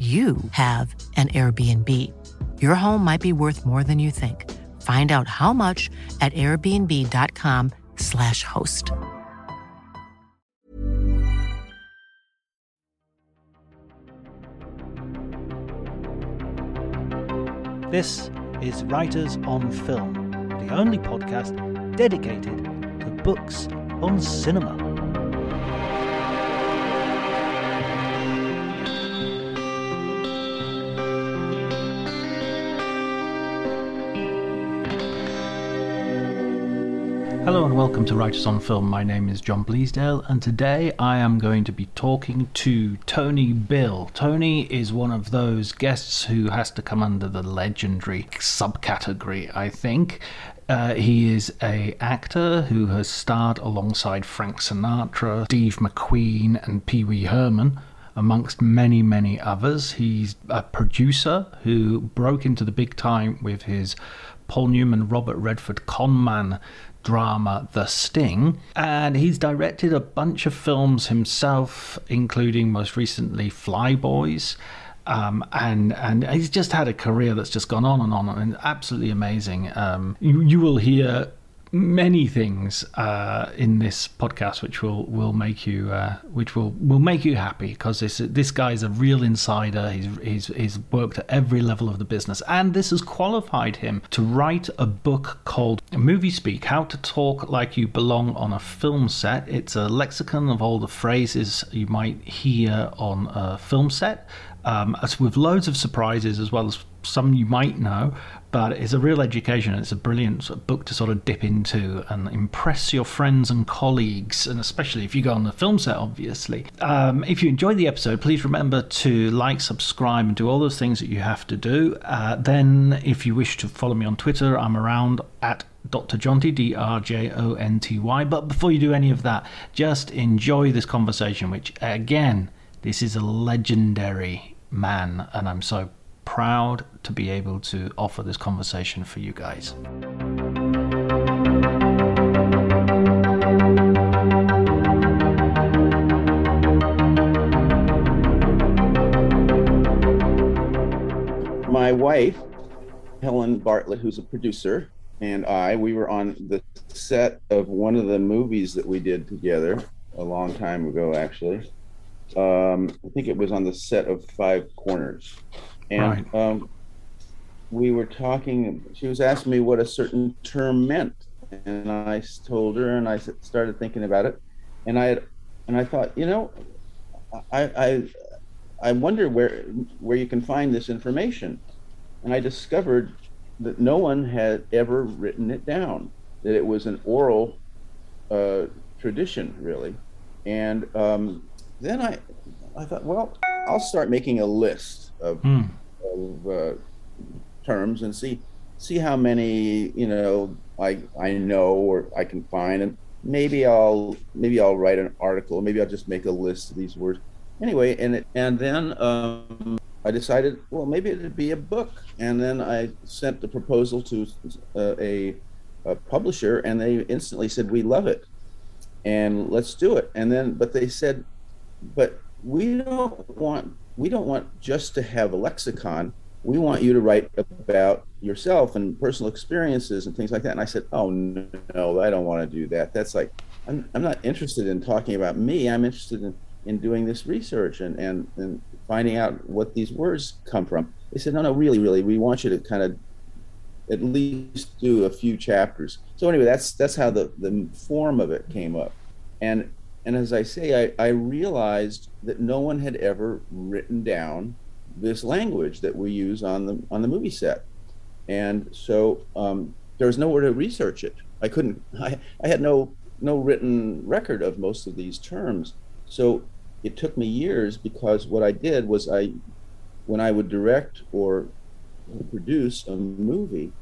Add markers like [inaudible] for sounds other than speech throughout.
you have an Airbnb. Your home might be worth more than you think. Find out how much at airbnb.com/slash host. This is Writers on Film, the only podcast dedicated to books on cinema. Hello and welcome to Writers on Film. My name is John Bleasdale, and today I am going to be talking to Tony Bill. Tony is one of those guests who has to come under the legendary subcategory, I think. Uh, he is a actor who has starred alongside Frank Sinatra, Steve McQueen, and Pee Wee Herman amongst many, many others. He's a producer who broke into the big time with his Paul Newman, Robert Redford conman drama The Sting, and he's directed a bunch of films himself, including most recently Flyboys. Um, and and he's just had a career that's just gone on and on and absolutely amazing. Um, you, you will hear many things uh, in this podcast which will will make you uh, which will will make you happy because this this guy's a real insider. He's, he's he's worked at every level of the business. And this has qualified him to write a book called movie speak how to talk like you belong on a film set. It's a lexicon of all the phrases you might hear on a film set um, with loads of surprises as well as some you might know, but it's a real education. It's a brilliant book to sort of dip into and impress your friends and colleagues, and especially if you go on the film set, obviously. Um, if you enjoyed the episode, please remember to like, subscribe, and do all those things that you have to do. Uh, then, if you wish to follow me on Twitter, I'm around at Dr. Jonty, D R J O N T Y. But before you do any of that, just enjoy this conversation, which, again, this is a legendary man, and I'm so proud to be able to offer this conversation for you guys. My wife, Helen Bartlett, who's a producer, and I, we were on the set of one of the movies that we did together a long time ago, actually. Um, I think it was on the set of Five Corners. And Right. um, we were talking, she was asking me what a certain term meant. And I told her, and I started thinking about it. And I had, and I thought, you know, I, I, I wonder where where you can find this information. And I discovered that no one had ever written it down. That it was an oral uh, tradition, really. And um, then I, I thought, well, I'll start making a list of, Hmm. Of uh, terms and see see how many you know I I know or I can find, and maybe I'll maybe I'll write an article. Maybe I'll just make a list of these words. Anyway, and it, and then um, I decided, well, maybe it'd be a book, and then I sent the proposal to uh, a, a publisher, and they instantly said, we love it, and let's do it. And then, but they said, but we don't want we don't want just to have a lexicon. We want you to write about yourself and personal experiences and things like that. And I said, oh no, I don't want to do that. That's like I'm I'm not interested in talking about me. I'm interested in in doing this research and and and finding out what these words come from. They said, no, no, really, really, we want you to kind of at least do a few chapters. So anyway, that's that's how the the form of it came up, and and as I say, I, I realized that no one had ever written down this language that we use on the on the movie set, and so um, there was nowhere to research it. I couldn't. [laughs] I, I had no no written record of most of these terms, so it took me years because what I did was I, when I would direct or produce a movie,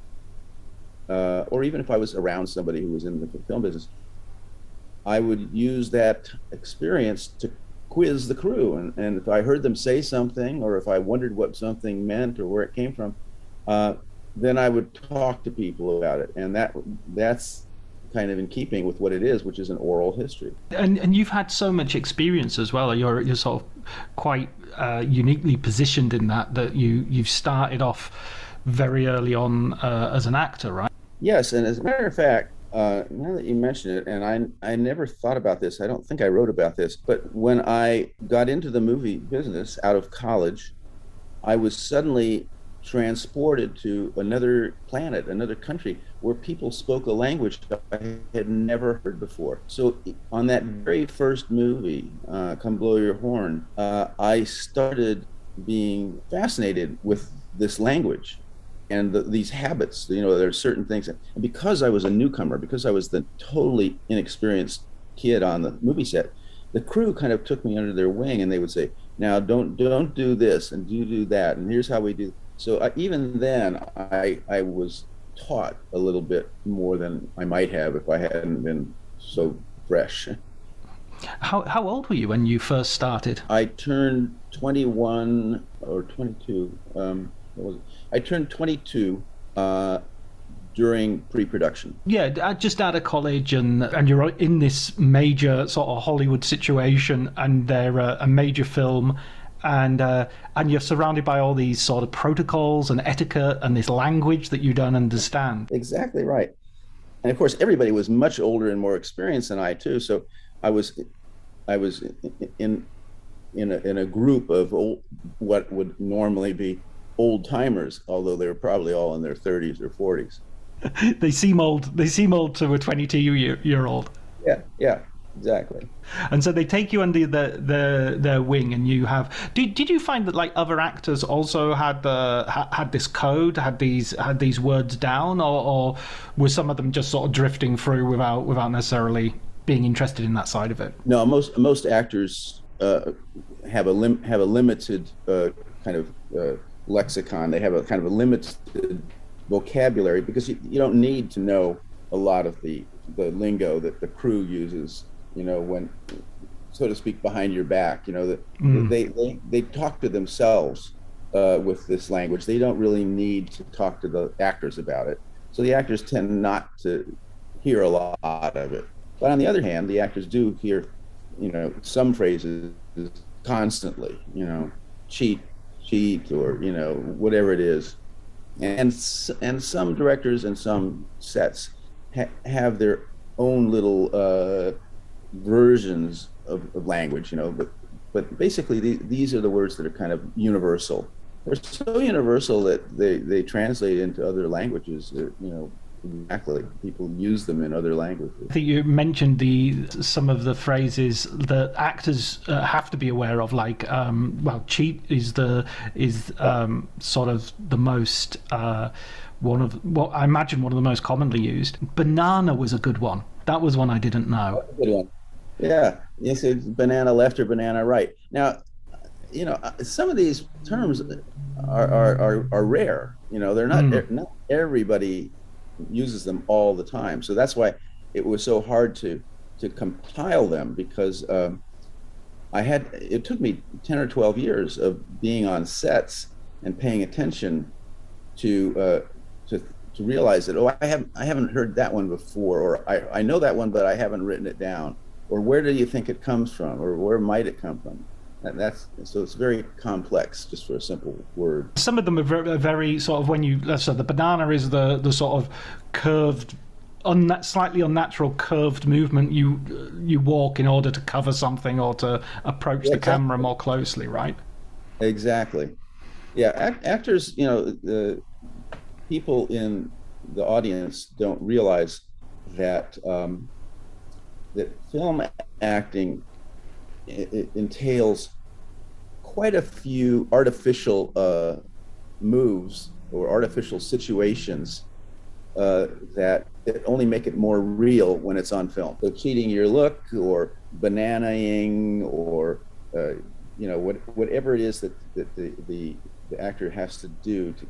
uh, or even if I was around somebody who was in the film business, I would use that experience to quiz the crew. And, and if I heard them say something, or if I wondered what something meant or where it came from, uh, then I would talk to people about it. And that that's kind of in keeping with what it is, which is an oral history. And and you've had so much experience as well. You're you're sort of quite uh, uniquely positioned in that that you you've started off very early on uh, as an actor, right? Yes, and as a matter of fact, uh, now that you mention it, and I I never thought about this. I don't think I wrote about this, but when I got into the movie business out of college, I was suddenly transported to another planet, another country, where people spoke a language I had never heard before. So on that very first movie, uh, "Come Blow Your Horn," uh, I started being fascinated with this language and the, these habits you know there are certain things and because i was a newcomer because i was the totally inexperienced kid on the movie set the crew kind of took me under their wing and they would say now don't don't do this and do do that and here's how we do so I, even then i i was taught a little bit more than i might have if i hadn't been so fresh How how old were you when you first started? i turned 21 or 22 um what was it? I turned 22 uh, during pre-production. Yeah, just out of college, and and you're in this major sort of Hollywood situation, and they're uh, a major film, and uh, and you're surrounded by all these sort of protocols and etiquette and this language that you don't understand. Exactly right. And of course, everybody was much older and more experienced than I too. So I was, I was in in a, in a group of old, what would normally be old timers, although they were probably all in their 30s or 40s. [laughs] they seem old. They seem old to a 22 year, year old. Yeah, yeah, exactly. And so they take you under the, the their wing, and you have. Did, did you find that like other actors also had the had, had this code, had these had these words down, or, or were some of them just sort of drifting through without without necessarily being interested in that side of it? No, most most actors uh, have a lim- have a limited uh, kind of uh, lexicon. They have a kind of a limited vocabulary because you, you don't need to know a lot of the the lingo that the crew uses. You know, when so to speak behind your back. You know that Mm. they, they they talk to themselves uh, with this language. They don't really need to talk to the actors about it. So the actors tend not to hear a lot of it. But on the other hand, the actors do hear, you know, some phrases constantly. You know, cheat, cheat, or you know, whatever it is. And and some directors and some sets ha- have their own little uh, versions of, of language. You know, but but basically the, these are the words that are kind of universal. They're so universal that they, they translate into other languages. That, you know, exactly. People use them in other languages. I think you mentioned the some of the phrases that actors uh, have to be aware of, like um, well, cheat is the is um, sort of the most uh, one of well, I imagine one of the most commonly used. Banana was a good one. That was one I didn't know. Good one. Yeah. You said banana left or banana right. Now, you know, uh, some of these terms are are, are, are rare. You know, they're not Mm. not everybody uses them all the time. So that's why it was so hard to to compile them because um, I had it took me ten or twelve years of being on sets and paying attention to uh, to to realize that oh I haven't I haven't heard that one before or I, I know that one but I haven't written it down. Or where do you think it comes from? Or where might it come from and that's so it's very complex just for a simple word Some of them are very, are very sort of when you let's say the banana is the the sort of curved. Unna- slightly unnatural curved movement you you walk in order to cover something or to approach Yeah, the exactly. camera more closely, right? Exactly. Yeah, act- actors, you know, the people in the audience don't realize that um, that film acting it, entails quite a few artificial uh, moves or artificial situations uh, that, that only make it more real when it's on film. So cheating your look or bananaing or uh, you know what, whatever it is that, that the, the, the actor has to do to,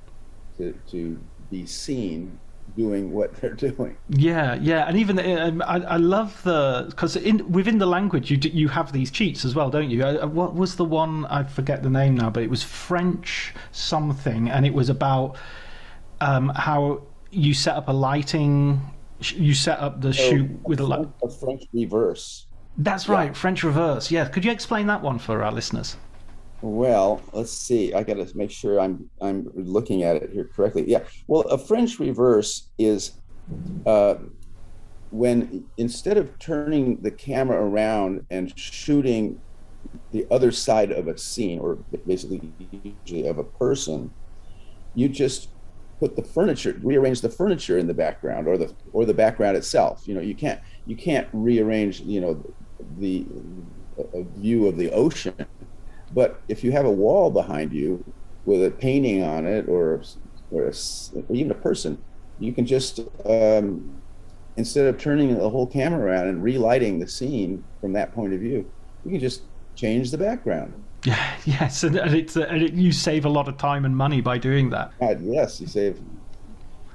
to, to be seen doing what they're [laughs] doing. Yeah, yeah, and even um, I, I love the because in within the language you d- you have these cheats as well, don't you? Uh, what was the one I forget the name now, but it was French something, and it was about um, how you set up a lighting, you set up the shoot with a light. a French reverse. That's right, French reverse. Yeah, could you explain that one for our listeners? Well, let's see. I got to make sure I'm I'm looking at it here correctly. Yeah. Well, a French reverse is uh, when instead of turning the camera around and shooting the other side of a scene, or basically usually of a person, you just put the furniture, rearrange the furniture in the background, or the or the background itself. You know, you can't you can't rearrange. You know, the a view of the ocean but if you have a wall behind you with a painting on it or or, a or even a person you can just um, instead of turning the whole camera around and relighting the scene from that point of view you can just change the background Yeah, [laughs] yes, and, and it's uh, and it, you save a lot of time and money by doing that. God, yes you save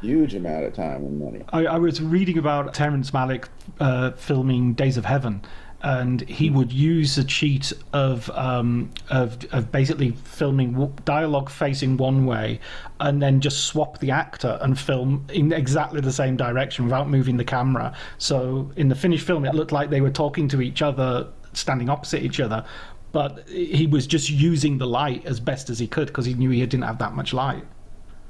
huge amount of time and money I, I was reading about Terrence Malick uh, filming Days of Heaven, and he would use a cheat of um, of, of basically filming dialogue facing one way, and then just swap the actor and film in exactly the same direction without moving the camera. So in the finished film, it looked like they were talking to each other, standing opposite each other. But he was just using the light as best as he could because he knew he didn't have that much light.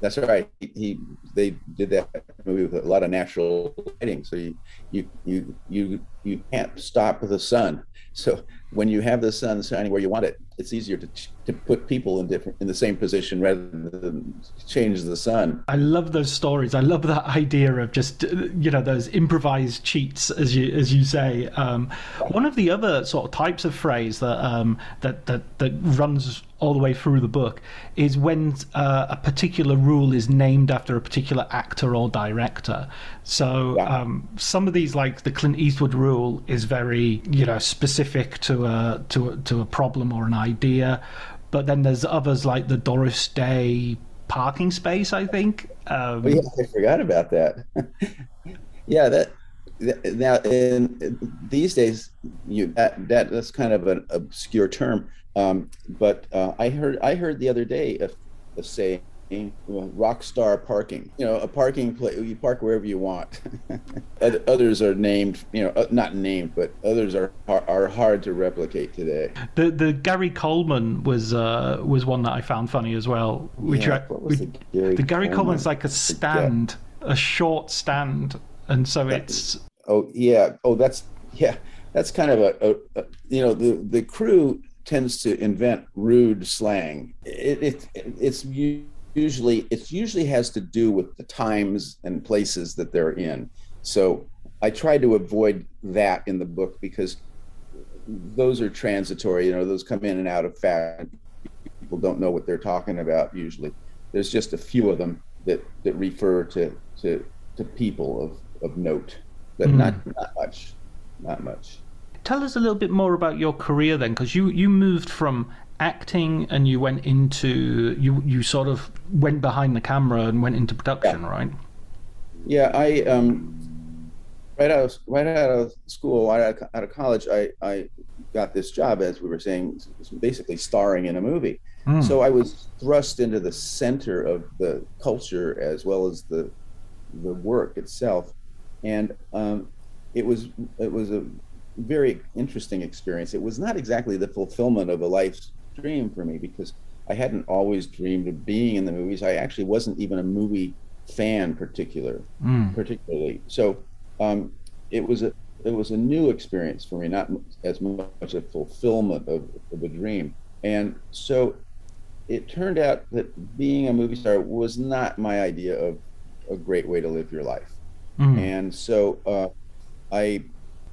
That's right. He, he they did that movie with a lot of natural lighting, so you you you you you can't stop the sun. So when you have the sun shining where you want it, it's easier to to put people in different in the same position rather than change the sun. I love those stories. I love that idea of just you know those improvised cheats, as you as you say. Um, one of the other sort of types of phrase that um, that that that runs all the way through the book is when uh, a particular rule is named after a particular actor or director. So Yeah. um, some of these, like the Clint Eastwood rule, is very you know specific to a to a, to a problem or an idea. But then there's others like the Doris Day parking space, I think. Um, Oh yeah, I forgot about that. [laughs] yeah, that, now in these days, you that, that that's kind of an obscure term. Um, but uh, I heard I heard the other day a, a saying, "rock star parking." You know, a parking place you park wherever you want. [laughs] Others are named, you know, uh, not named, but others are are, are hard to replicate today. The the Gary Coleman was uh, was one that I found funny as well. Which Yeah, I- was the Gary the Gary Coleman's like a stand, a short stand, and so it's Oh yeah. Oh, that's yeah. That's kind of a, a, a you know the the crew tends to invent rude slang. It, it it's usually it usually has to do with the times and places that they're in. So I try to avoid that in the book because those are transitory. You know, those come in and out of fashion. People don't know what they're talking about usually. There's just a few of them that that refer to to to people of of note, but hmm. not not much, not much. Tell us a little bit more about your career then, because you, you moved from acting and you went into you you sort of went behind the camera and went into production, yeah. right? Yeah, I um, right out of right out of school, right out of college, I I got this job as we were saying, basically starring in a movie. Mm. So I was thrust into the center of the culture as well as the the work itself, and um, it was it was a very interesting experience. It was not exactly the fulfillment of a life's dream for me because I hadn't always dreamed of being in the movies. I actually wasn't even a movie fan particular mm. particularly. So um, it was a it was a new experience for me, not as much a fulfillment of, of a dream. And so it turned out that being a movie star was not my idea of a great way to live your life. Mm. And so uh, I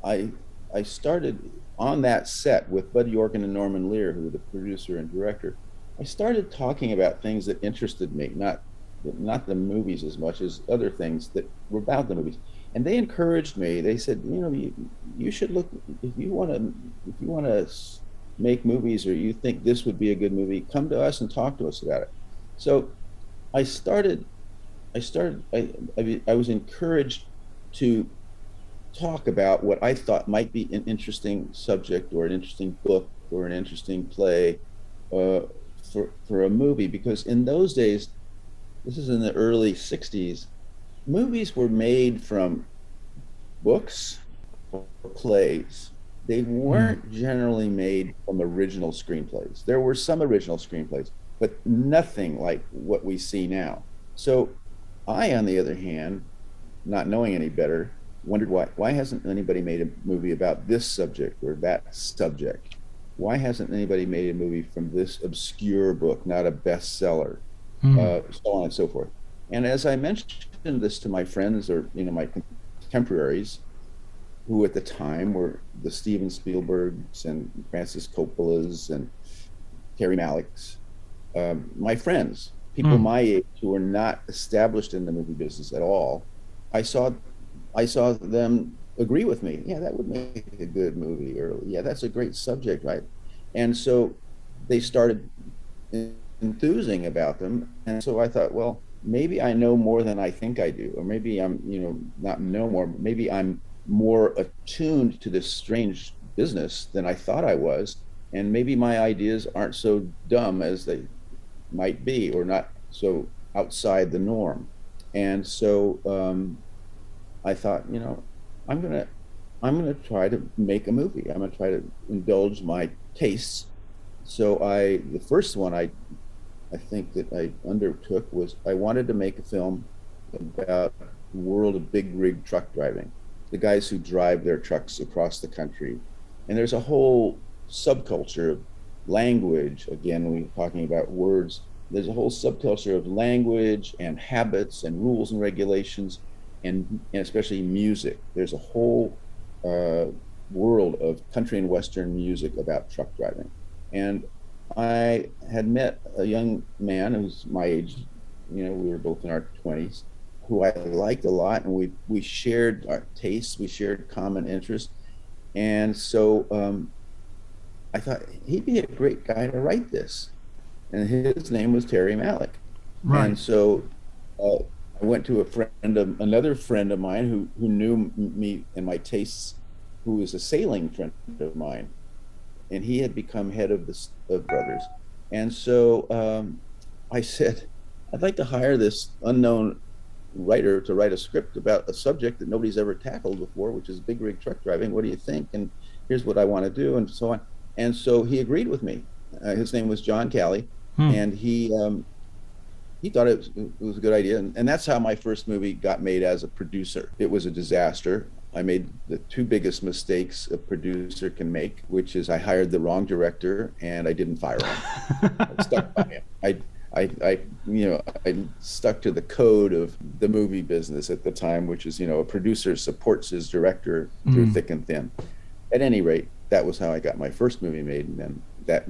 I I started on that set with Buddy Yorkin and Norman Lear, who were the producer and director. I started talking about things that interested me, not not the movies as much as other things that were about the movies. And they encouraged me. They said, you know, you, you should look if you want to if you want to make movies or you think this would be a good movie, come to us and talk to us about it. So I started I started I I, I was encouraged to talk about what I thought might be an interesting subject or an interesting book or an interesting play uh, for for a movie because in those days, this is in the early '60s, movies were made from books or plays. They weren't hmm. generally made from original screenplays. There were some original screenplays, but nothing like what we see now. So, I, on the other hand, not knowing any better, wondered why why hasn't anybody made a movie about this subject or that subject? Why hasn't anybody made a movie from this obscure book, not a bestseller, mm. uh, so on and so forth? And as I mentioned this to my friends or you know my contemporaries, who at the time were the Steven Spielbergs and Francis Coppola's and Terry Malick's, um, my friends, people mm. my age who were not established in the movie business at all, I saw I saw them agree with me. Yeah, that would make a good movie. Or yeah, that's a great subject, right? And so they started enthusing about them. And so I thought, well, maybe I know more than I think I do, or maybe I'm, you know, not know more. Maybe I'm more attuned to this strange business than I thought I was, and maybe my ideas aren't so dumb as they might be, or not so outside the norm. And so um, I thought, you know, I'm gonna I'm gonna try to make a movie. I'm gonna try to indulge my tastes. So I the first one I I think that I undertook was I wanted to make a film about the world of big rig truck driving, the guys who drive their trucks across the country. And there's a whole subculture of language. Again, we're talking about words. There's a whole subculture of language and habits and rules and regulations and, and especially music. There's a whole uh, world of country and western music about truck driving. And I had met a young man who's my age, you know, we were both in our 20s, who I liked a lot, and we we shared our tastes, we shared common interests, and so um, I thought he'd be a great guy to write this, and his name was Terry Malick, right. and so uh, I went to a friend of another friend of mine who who knew me and my tastes, who was a sailing friend of mine, and he had become head of the of Brothers, and so um, I said, I'd like to hire this unknown writer to write a script about a subject that nobody's ever tackled before, which is big rig truck driving. What do you think? And here's what I want to do, and so on. And so he agreed with me. Uh, his name was John Calley, hmm. and he um, he thought it was, it was, a good idea. And, and that's how my first movie got made as a producer. It was a disaster. I made the two biggest mistakes a producer can make, which is I hired the wrong director and I didn't fire him. I stuck by him. I, I, I, you know, I stuck to the code of the movie business at the time, which is, you know, a producer supports his director through mm. thick and thin. At any rate, that was how I got my first movie made, and then that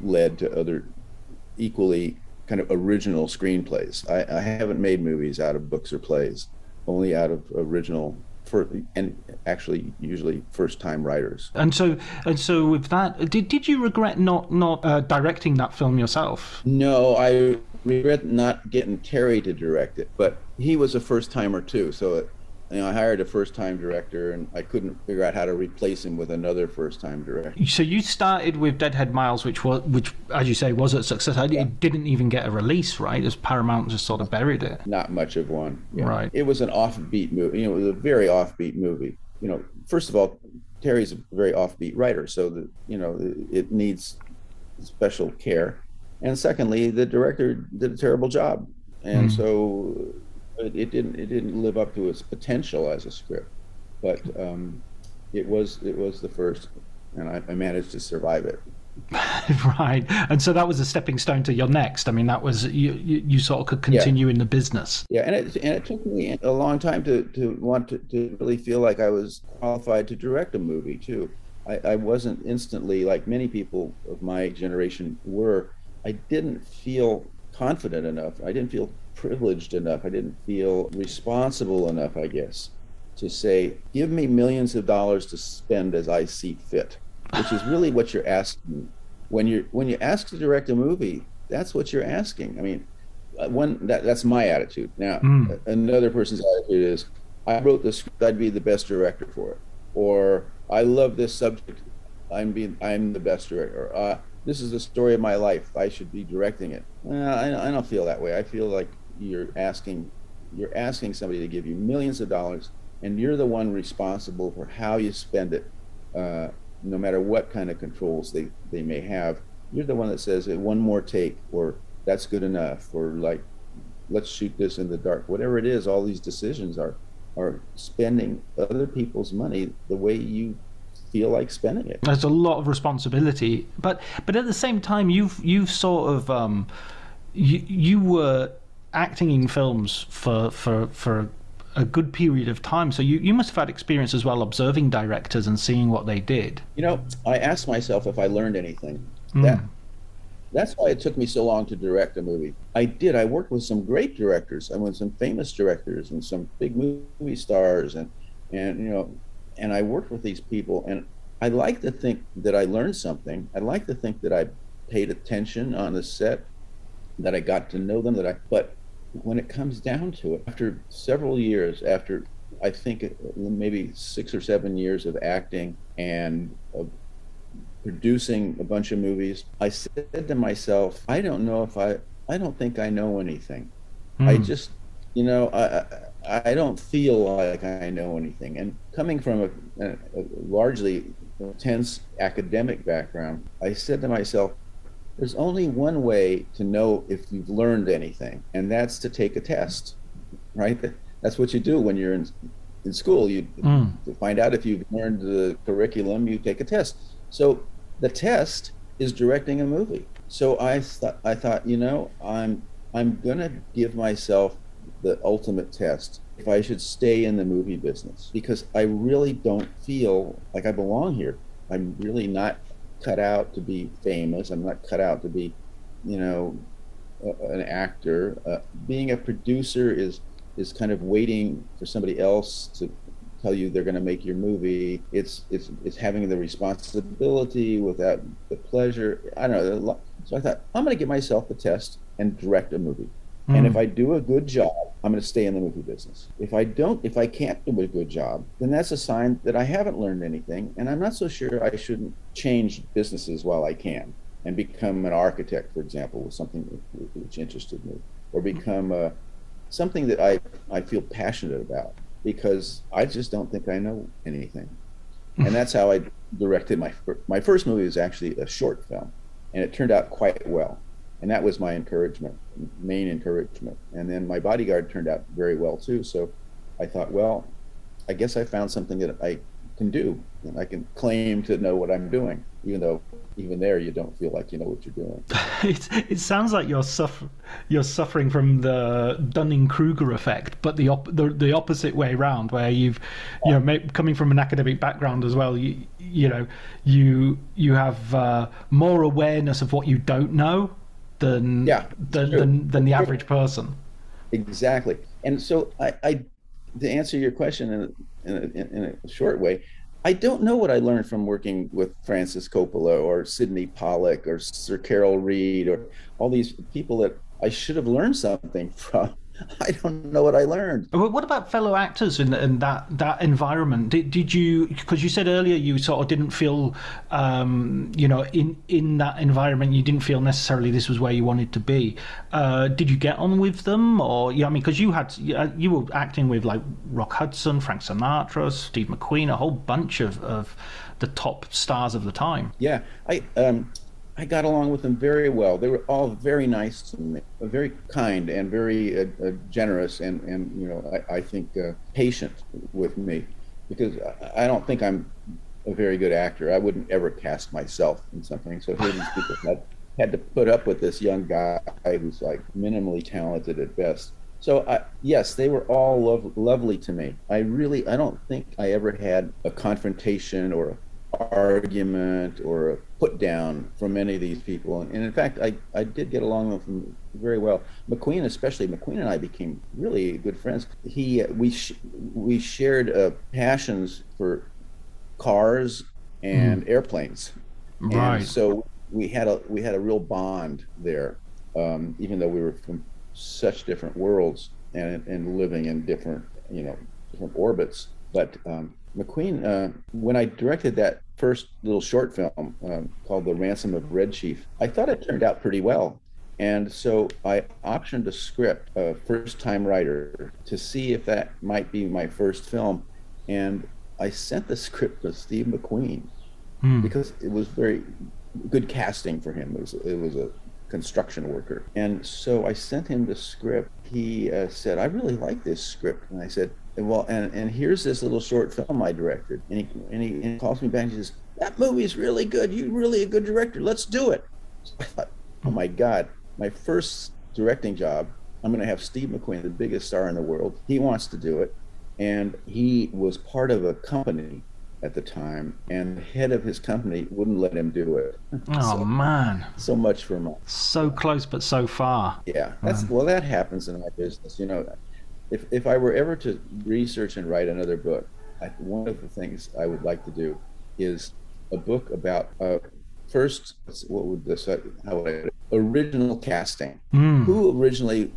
led to other equally kind of original screenplays. I, I haven't made movies out of books or plays, only out of original for and actually usually first time writers. And so and so with that, did did you regret not not uh, directing that film yourself? No, I regret not getting Terry to direct it, but he was a first timer too, so. It, you know, I hired a first-time director, and I couldn't figure out how to replace him with another first-time director. So you started with Deadhead Miles, which was, which, as you say, was a success. Yeah. It didn't even get a release, right? As Paramount just sort of buried it. Not much of one. Yeah. Right. It was an offbeat movie. You know, it was a very offbeat movie. You know, first of all, Terry's a very offbeat writer, so that you know it needs special care. And secondly, the director did a terrible job, and mm. so it, it, didn't it didn't live up to its potential as a script, but um, it was it was the first, and I, I managed to survive it. [laughs] right, and so that was a stepping stone to your next. I mean, that was you. You, you sort of could continue yeah. in the business. Yeah, and it and it took me a long time to to want to, to really feel like I was qualified to direct a movie too. I, I wasn't instantly like many people of my generation were. I didn't feel confident enough. I didn't feel privileged enough. I didn't feel responsible enough, I guess, to say, give me millions of dollars to spend as I see fit, which is really what you're asking. When you when you ask to direct a movie, that's what you're asking. I mean, uh, one that, that's my attitude. Now, mm. another person's attitude is, I wrote this, I'd be the best director for it, or I love this subject, I'm being I'm the best director. Uh, this is the story of my life. I should be directing it. Well, I, I don't feel that way. I feel like you're asking you're asking somebody to give you millions of dollars, and you're the one responsible for how you spend it, uh, no matter what kind of controls they, they may have. You're the one that says one more take, or that's good enough, or like let's shoot this in the dark. Whatever it is, all these decisions are are spending other people's money the way you feel like spending it. that's a lot of responsibility, but but at the same time, you've you've sort of um, you you were acting in films for for for a good period of time. So you, you must have had experience as well observing directors and seeing what they did. You know, I asked myself if I learned anything. Mm. That that's why it took me so long to direct a movie. I did. I worked with some great directors. I went with some famous directors and some big movie stars and and you know and I worked with these people and I like to think that I learned something. I like to think that I paid attention on the set, that I got to know them, that I but when it comes down to it, after several years, after I think maybe six or seven years of acting and of producing a bunch of movies, I said to myself, I don't know if I, I don't think I know anything. Mm. I just, you know, I, I don't feel like I know anything. And coming from a, a, a largely intense academic background, I said to myself, there's only one way to know if you've learned anything, and that's to take a test, right? That's what you do when you're in, in school. You mm. to find out if you've learned the curriculum, you take a test. So the test is directing a movie. So I thought, I thought, you know, I'm I'm gonna give myself the ultimate test if I should stay in the movie business because I really don't feel like I belong here. I'm really not cut out to be famous. I'm not cut out to be, you know, an actor. Uh, being a producer is is kind of waiting for somebody else to tell you they're going to make your movie. It's it's it's having the responsibility without the pleasure. I don't know. So I thought I'm going to give myself a test and direct a movie. Mm. And if. I do a good job, I'm going to stay in the movie business. If I don't, if I can't do a good job, then that's a sign that I haven't learned anything. And I'm not so sure I shouldn't change businesses while I can and become an architect, for example, with something which interested me, or become a, something that I, I feel passionate about because I just don't think I know anything. Hmm. and that's how I directed my my first movie was actually a short film, and it turned out quite well and that was my encouragement, main encouragement. And then my bodyguard turned out very well too. So I thought, well, I guess I found something that I can do, and I can claim to know what I'm doing, even though even there you don't feel like you know what you're doing. [laughs] it, it sounds like you're suffer, you're suffering from the Dunning Kruger effect, but the, op- the the opposite way around, where you've you know coming from an academic background as well, you you know you you have uh, more awareness of what you don't know than yeah than, than, than the average person. Exactly, and so I, I to answer your question in a, in a, in a short way, I don't know what I learned from working with Francis Coppola or Sydney Pollack or Sir Carol Reed or all these people that I should have learned something [laughs] from. [laughs] I don't know what I learned. What about fellow actors in, in that that environment? Did, did you because you said earlier you sort of didn't feel, um, you know, in in that environment you didn't feel necessarily this was where you wanted to be. Uh, did you get on with them, or yeah? I mean, because you had you were acting with like Rock Hudson, Frank Sinatra, Steve McQueen, a whole bunch of of the top stars of the time. Yeah, I um, I got along with them very well. They were all very nice to me, very kind and very uh, uh, generous, and and you know I, I think uh, patient with me, because I, don't think I'm a very good actor. I wouldn't ever cast myself in something. So here these people had had to put up with this young guy who's like minimally talented at best. So I, yes, they were all lov- lovely to me. I really I don't think I ever had a confrontation or a argument or a put down from many of these people. And in fact, I, I did get along with them very well. McQueen, especially McQueen and I became really good friends. He we sh- we shared uh, passions for cars and mm. airplanes. Right. And so we had a we had a real bond there, um, even though we were from such different worlds and and living in different you know different orbits. But um, McQueen, uh, when I directed that first little short film um, called The Ransom of Red Chief, I thought it turned out pretty well. And so I optioned a script, a first time writer, to see if that might be my first film. And I sent the script to Steve McQueen hmm. because it was very good casting for him. It was, it was a construction worker. And so I sent him the script. He uh, said, I really like this script. And I said, well, and, and here's this little short film I directed. And he, and he, and he calls me back and he says, That movie's really good. You're really a good director. Let's do it. So I thought, oh my God, my first directing job, I'm going to have Steve McQueen, the biggest star in the world. He wants to do it. And he was part of a company at the time, and the head of his company wouldn't let him do it. [laughs] Oh so, man! So much for my So close, but so far. Yeah, that's mm. well. That happens in my business. You know, if if I were ever to research and write another book, I, one of the things I would like to do is a book about uh, first what would this how would I, original casting. Mm. Who originally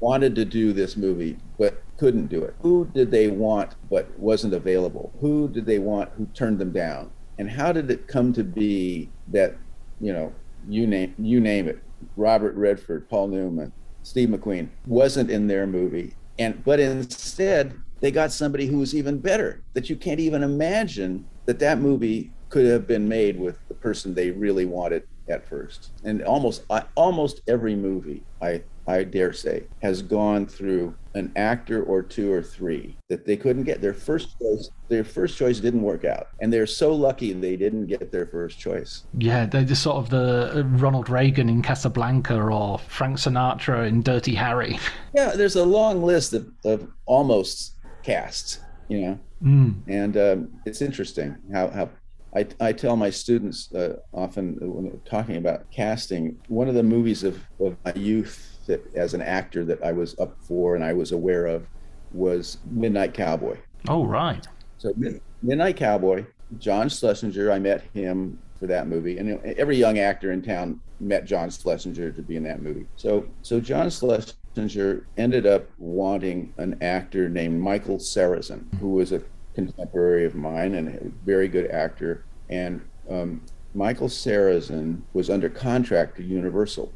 wanted to do this movie but couldn't do it? Who did they want but wasn't available? Who did they want who turned them down? And how did it come to be that you know you name you name it Robert Redford, Paul Newman, Steve McQueen wasn't in their movie and but instead they got somebody who was even better that you can't even imagine that that movie could have been made with the person they really wanted at first. And almost almost every movie i I dare say, has gone through an actor or two or three that they couldn't get their first choice. Their first choice didn't work out, and they're so lucky they didn't get their first choice. Yeah, they're just sort of the uh, Ronald Reagan in Casablanca or Frank Sinatra in Dirty Harry. [laughs] Yeah, there's a long list of, of almost casts, you know, mm. and um, it's interesting how how I, I tell my students uh, often when talking about casting, one of the movies of, of my youth that as an actor that I was up for and I was aware of was Midnight Cowboy. Oh, right. So Midnight Cowboy, John Schlesinger, I met him for that movie, and every young actor in town met John Schlesinger to be in that movie. So, so John Schlesinger ended up wanting an actor named Michael Sarrazin, who was a contemporary of mine and a very good actor. And um, Michael Sarrazin was under contract to Universal.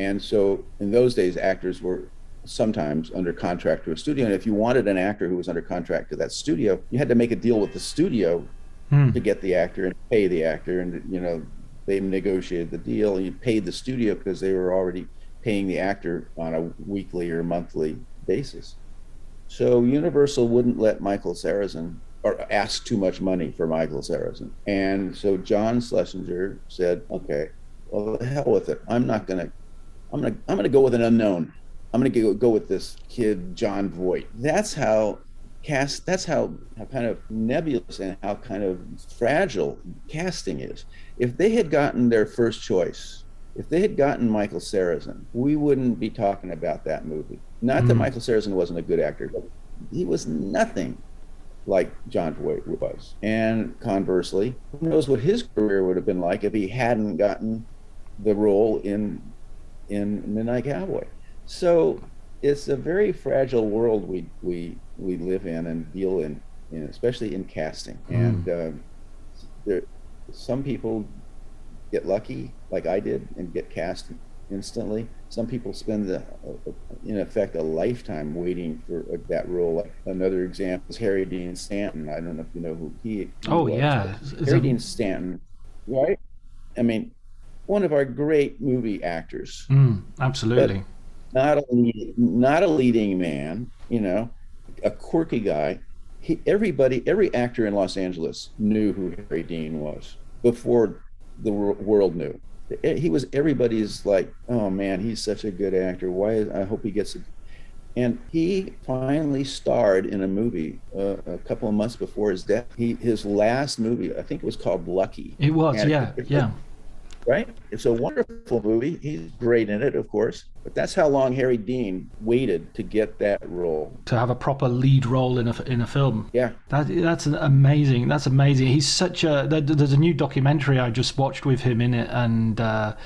And so in those days, actors were sometimes under contract to a studio. And if you wanted an actor who was under contract to that studio, you had to make a deal with the studio hmm. to get the actor and pay the actor. And, you know, they negotiated the deal and you paid the studio because they were already paying the actor on a weekly or monthly basis. So Universal wouldn't let Michael Sarrazin or ask too much money for Michael Sarrazin. And so John Schlesinger said, okay, well, the hell with it. I'm not going to I'm gonna I'm gonna go with an unknown. I'm gonna go, go with this kid Jon Voight. That's how cast. That's how, how kind of nebulous and how kind of fragile casting is. If they had gotten their first choice, if they had gotten Michael Sarrazin, we wouldn't be talking about that movie. Not mm. that Michael Sarrazin wasn't a good actor, but he was nothing like Jon Voight was. And conversely, who knows what his career would have been like if he hadn't gotten the role in in Midnight Cowboy. So it's a very fragile world we we we live in and deal in, in especially in casting. Mm. And uh, there, some people get lucky, like I did, and get cast instantly. Some people spend, the, in effect, a lifetime waiting for that role. Like another example is Harry Dean Stanton. I don't know if you know who he. oh was, yeah, Harry Dean Stanton, right? I mean, one of our great movie actors. Mm, absolutely. Not a leading, not a leading man. You know, a quirky guy. He, everybody, every actor in Los Angeles knew who Harry Dean was before the world knew. He was everybody's like, oh man, he's such a good actor. Why? Is, I hope he gets. A, and he finally starred in a movie uh, a couple of months before his death. He his last movie, I think it was called Lucky. It was, yeah, yeah right? It's a wonderful movie. He's great in it, of course. But that's how long Harry Dean waited to get that role. To have a proper lead role in a in a film. Yeah, that that's amazing. That's amazing. He's such a. There's a new documentary I just watched with him in it, and. Uh,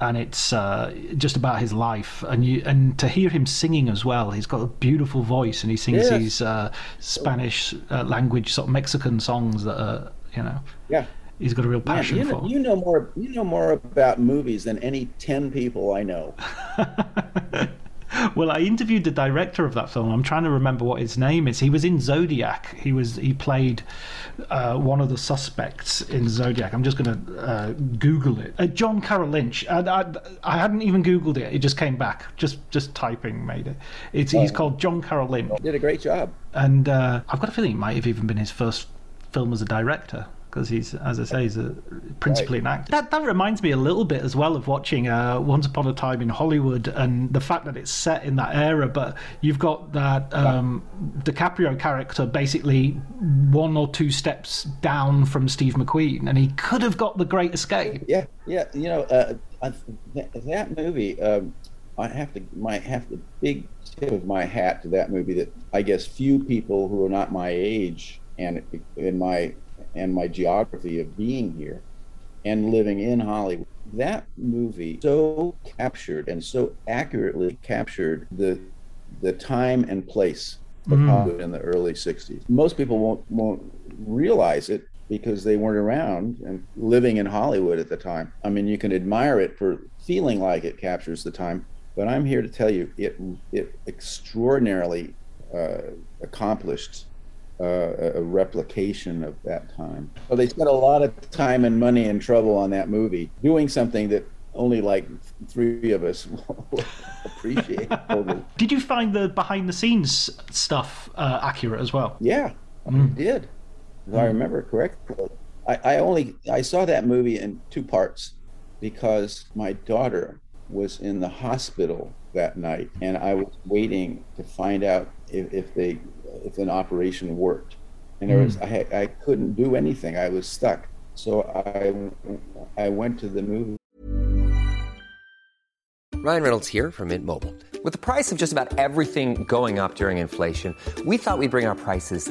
and it's uh, just about his life, and you and to hear him singing as well. He's got a beautiful voice, and he sings yes. these uh, Spanish uh, language sort of Mexican songs that are, you know. Yeah, he's got a real passion you know, for. You know more. You know more about movies than any ten people I know. [laughs] well, I interviewed the director of that film. I'm trying to remember what his name is. He was in Zodiac. He was he played uh, one of the suspects in Zodiac. I'm just going to uh, Google it. Uh, John Carroll Lynch. I, I, I, hadn't even Googled it. It just came back. Just just typing made it. It's, oh. He's called John Carroll Lynch. Did a great job. And uh, I've got a feeling it might have even been his first film as a director because he's, as I say, he's a, principally right. an actor. That that reminds me a little bit as well of watching uh, Once Upon a Time in Hollywood and the fact that it's set in that era, but you've got that um, DiCaprio character basically one or two steps down from Steve McQueen, and he could have got the Great Escape. Yeah, yeah, you know uh, that movie. Um, I have to might have the big tip of my hat to that movie that I guess few people who are not my age and in my and my geography of being here and living in Hollywood. That movie so captured and so accurately captured the the time and place of mm. Hollywood in the early 60s. Most people won't won't realize it because they weren't around and living in Hollywood at the time. I mean, you can admire it for feeling like it captures the time, but I'm here to tell you it it extraordinarily uh, accomplished uh, a replication of that time. So they spent a lot of time and money and trouble on that movie, doing something that only like three of us [laughs] appreciate. [laughs] did you find the behind the scenes stuff uh, accurate as well? Yeah, mm. I did. If mm. I remember correctly. I, I only I saw that movie in two parts because my daughter was in the hospital that night and I was waiting to find out if, if they if an operation worked. And there was, mm. I, I couldn't do anything. I was stuck. So I, I went to the movie. Ryan Reynolds here from Mint Mobile. With the price of just about everything going up during inflation, we thought we'd bring our prices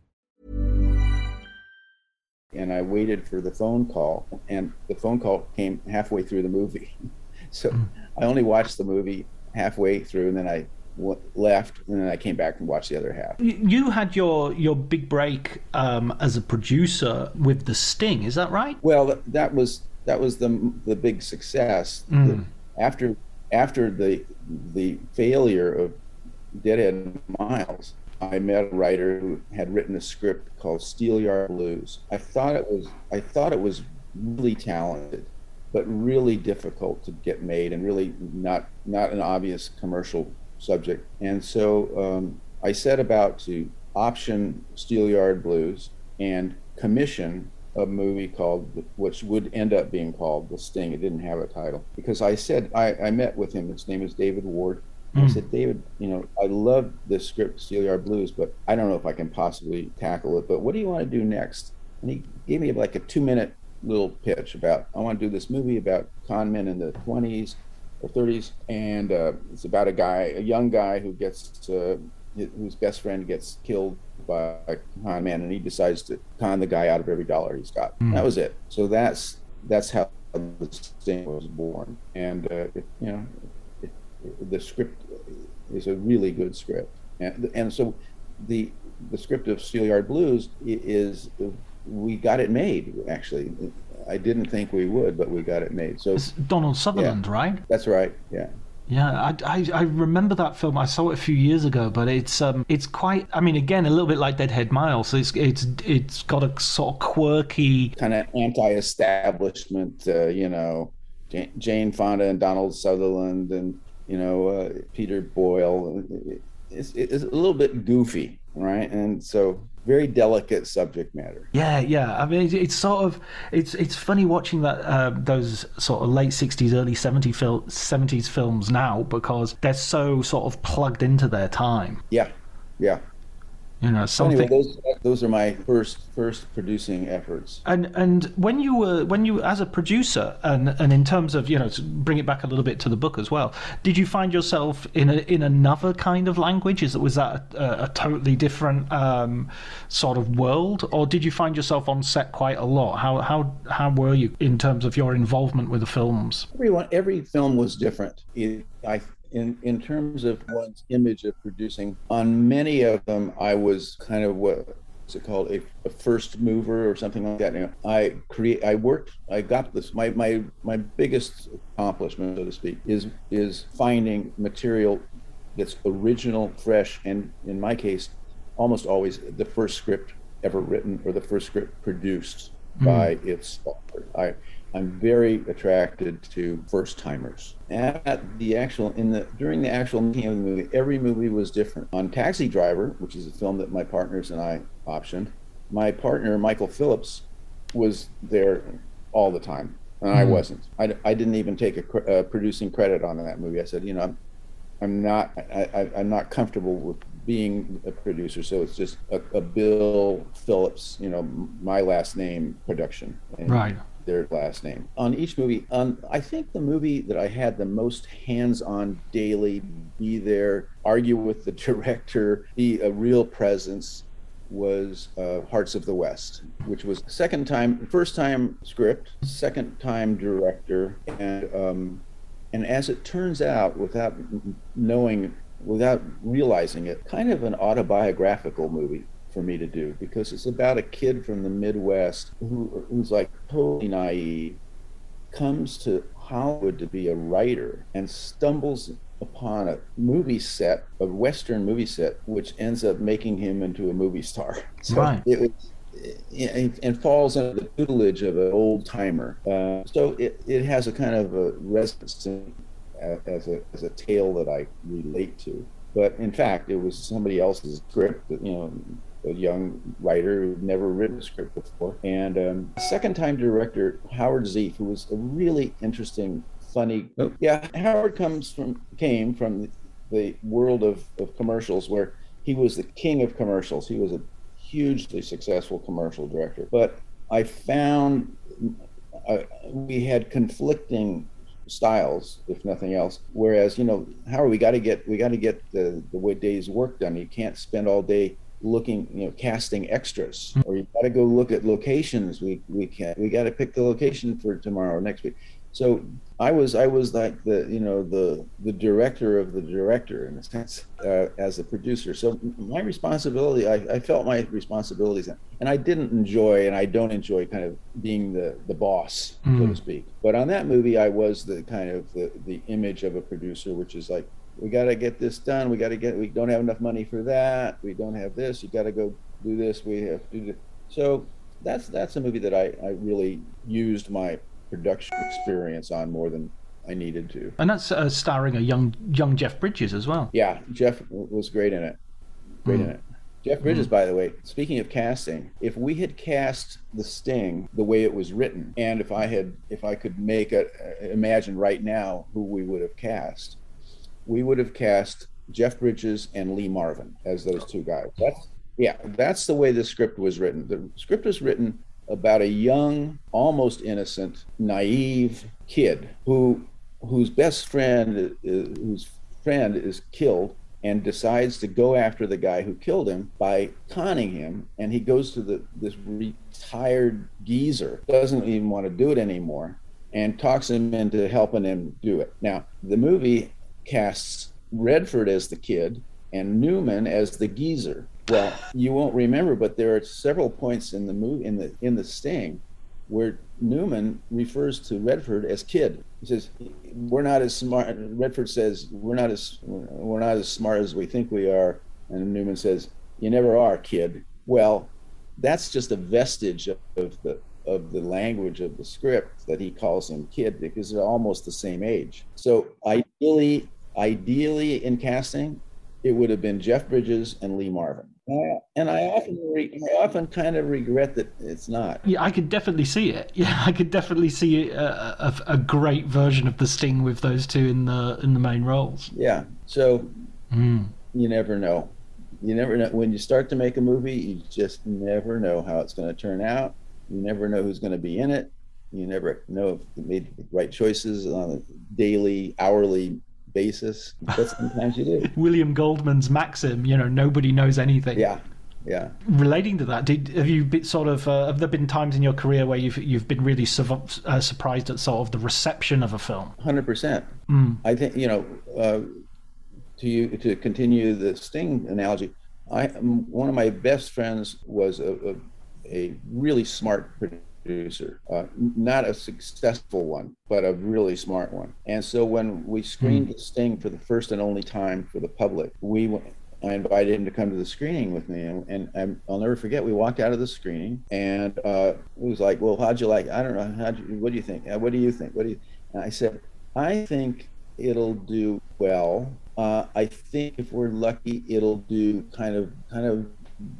And I waited for the phone call, and the phone call came halfway through the movie. [laughs] So mm. I only watched the movie halfway through, and then I w- left, and then I came back and watched the other half. You had your your big break um, as a producer with The Sting, is that right? Well, that was that was the the big success. Mm. The- after after the the failure of Deadhead Miles, I met a writer who had written a script called Steelyard Blues. I thought it was I thought it was really talented, but really difficult to get made and really not not an obvious commercial subject. And so um, I set about to option Steelyard Blues and commission a movie called, which would end up being called The Sting. It didn't have a title because I said I, I met with him. His name is David Ward. I said, David, you know, I love this script, Steelyard Blues, but I don't know if I can possibly tackle it. But what do you want to do next? And he gave me like a two-minute little pitch about I want to do this movie about con men in the 20s or 30s, and uh, it's about a guy, a young guy who gets uh, whose best friend gets killed by a con man, and he decides to con the guy out of every dollar he's got. That was it. So that's that's how the thing was born, and uh, it, you know, the script is a really good script, and and so the the script of Steelyard Blues is we got it made actually. I didn't think we would, but we got it made. So It's Donald Sutherland, right? that's right. Yeah. Yeah, I, I, I remember that film. I saw it a few years ago, but it's um it's quite. I mean, again, a little bit like Deadhead Miles. It's it's it's got a sort of quirky. kind of anti-establishment, uh, you know, Jane Fonda and Donald Sutherland and you know uh, Peter Boyle. It's, it's a little bit goofy, right? And so very delicate subject matter. Yeah, yeah. I mean, it's, it's sort of it's it's funny watching that uh, those sort of late '60s, early '70s fil- '70s films now because they're so sort of plugged into their time. Yeah, yeah. You know, So something. anyway, those those are my first first producing efforts. And and when you were when you as a producer and and in terms of you know to bring it back a little bit to the book as well, did you find yourself in a, in another kind of language? Is was that a, a totally different um, sort of world, or did you find yourself on set quite a lot? How how how were you in terms of your involvement with the films? Everyone, every film was different. It, I, in in terms of one's image of producing, on many of them, I was kind of what's it called a, a first mover or something like that. You know, I create, I worked, I got this. My my my biggest accomplishment, so to speak, is is finding material that's original, fresh, and in my case, almost always the first script ever written or the first script produced hmm. by its author. I I'm very attracted to first timers. At the actual in the during the actual making of the movie, every movie was different. On Taxi Driver, which is a film that my partners and I optioned, my partner Michael Phillips was there all the time, and I wasn't. I, I didn't even take a uh, producing credit on that movie. I said, you know, I'm I'm not I, I, I'm not comfortable with being a producer, so it's just a, a Bill Phillips, you know, my last name production. And Right. Their last name on each movie. Um, I think the movie that I had the most hands-on daily, be there, argue with the [laughs] director, be a real presence, was uh, Hearts of the West, which was second time, first time script, second time director, and um, and as it turns out, without knowing, without realizing it, kind of an autobiographical movie for me to do because it's about a kid from the Midwest who, who's like totally naive, comes to Hollywood to be a writer and stumbles upon a movie set, a Western movie set, which ends up making him into a movie star. [laughs] So Right. it was and, falls under the tutelage of an old timer. Uh, so it, it has a kind of a resonance to me a- as a as a tale that I relate to. But in fact, it was somebody else's script. That, you know, a young writer who'd never written a script before, and um, second time director Howard Zieff, who was a really interesting, funny. Yeah, Howard comes from came from the, the world of, of commercials where he was the king of commercials. He was a hugely successful commercial director. But I found uh, we had conflicting styles, if nothing else. Whereas, you know, Howard, we got to get we got to get the the way day's work done. You can't spend all day looking, you know, casting extras, or you got to go look at locations. We we can't. We got to pick the location for tomorrow, next week. So I was I was like the you know the the director of the director in a sense uh, as a producer. So my responsibility, I, I felt my responsibilities, and I didn't enjoy, and I don't enjoy kind of being the the boss, mm. so to speak. But on that movie, I was the kind of the the image of a producer, which is like we got to get this done. We got to get. We don't have enough money for that. We don't have this. You got to go do this. We have to do this. So that's that's a movie that I I really used my production experience on more than I needed to. And that's uh, starring a young young Jeff Bridges as well. Yeah, Jeff was great in it. Great mm. in it. Jeff Bridges, mm. by the way, speaking of casting, if we had cast the Sting the way it was written, and if I had, if I could make a, imagine right now who we would have cast, we would have cast Jeff Bridges and Lee Marvin as those two guys. That's yeah, that's the way the script was written. The script was written about a young, almost innocent, naive kid who whose best friend is, whose friend is killed and decides to go after the guy who killed him by conning him and he goes to the this retired geezer doesn't even want to do it anymore and talks him into helping him do it now the movie casts redford as the kid and newman as the geezer well, you won't remember, but there are several points in the movie in the in the Sting where Newman refers to Redford as kid. He says, "We're not as smart." Redford says, "We're not as we're not as smart as we think we are," and Newman says, "You never are, kid." Well, that's just a vestige of, of the of the language of the script that he calls him kid because they're almost the same age. So ideally, ideally in casting, it would have been Jeff Bridges and Lee Marvin. And I often, re- I often kind of regret that it's not. Yeah, I could definitely see it. [laughs] Yeah, I could definitely see a, a, a great version of the Sting with those two in the in the main roles. Yeah. So mm. you never know. You never know when you start to make a movie. You just never know how it's going to turn out. You never know who's going to be in it. You never know if you made the right choices on a daily, hourly basis, but sometimes you do. [laughs] William Goldman's maxim, you know, nobody knows anything. Yeah, yeah. Relating to that, did, have you been sort of uh, have there been times in your career where you've you've been really su- uh, surprised at sort of the reception of a film? Hundred percent. Mm. I think you know uh, to you to continue the Sting analogy. I one of my best friends was a, a, a really smart producer producer, uh, not a successful one, but a really smart one. And so when we screened mm. Sting for the first and only time for the public, we went, I invited him to come to the screening with me, and, and I'll never forget. We walked out of the screening, and uh, it was like, "Well, how'd you like? I don't know. How'd you, what do you think? Uh, what do you think? What do you?" And I said, "I think it'll do well. Uh, I think if we're lucky, it'll do kind of, kind of,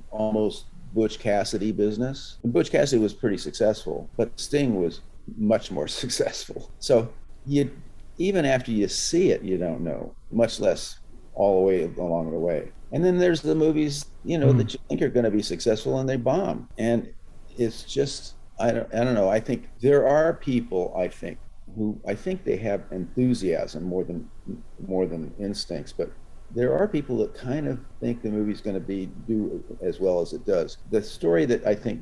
almost Butch Cassidy business. And Butch Cassidy was pretty successful, but Sting was much more [laughs] successful. So you even after you see it, you don't know, much less all the way along the way. And then there's the movies, you know, mm. that you think are going to be successful and they bomb. And it's just I don't I don't know. I think there are people I think who I think they have enthusiasm more than more than instincts, but there are people that kind of think the movie's going to be do as well as it does. The story that I think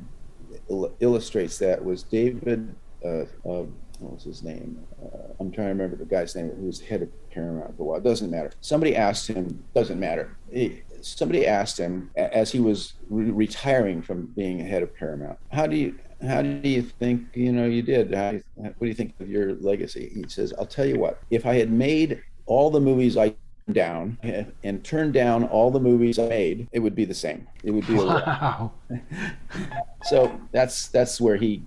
il- illustrates that was David. Uh, uh, what was his name? Uh, I'm trying to remember the guy's name who was head of Paramount for a while. It doesn't matter. Somebody asked him. Doesn't matter. He, somebody asked him as he was re- retiring from being head of Paramount. How do you how do you think you know you did? How, what do you think of your legacy? He says, "I'll tell you what. If I had made all the movies I down and turned down all the movies I made, it would be the same. It would be wow. [laughs] so that's that's where he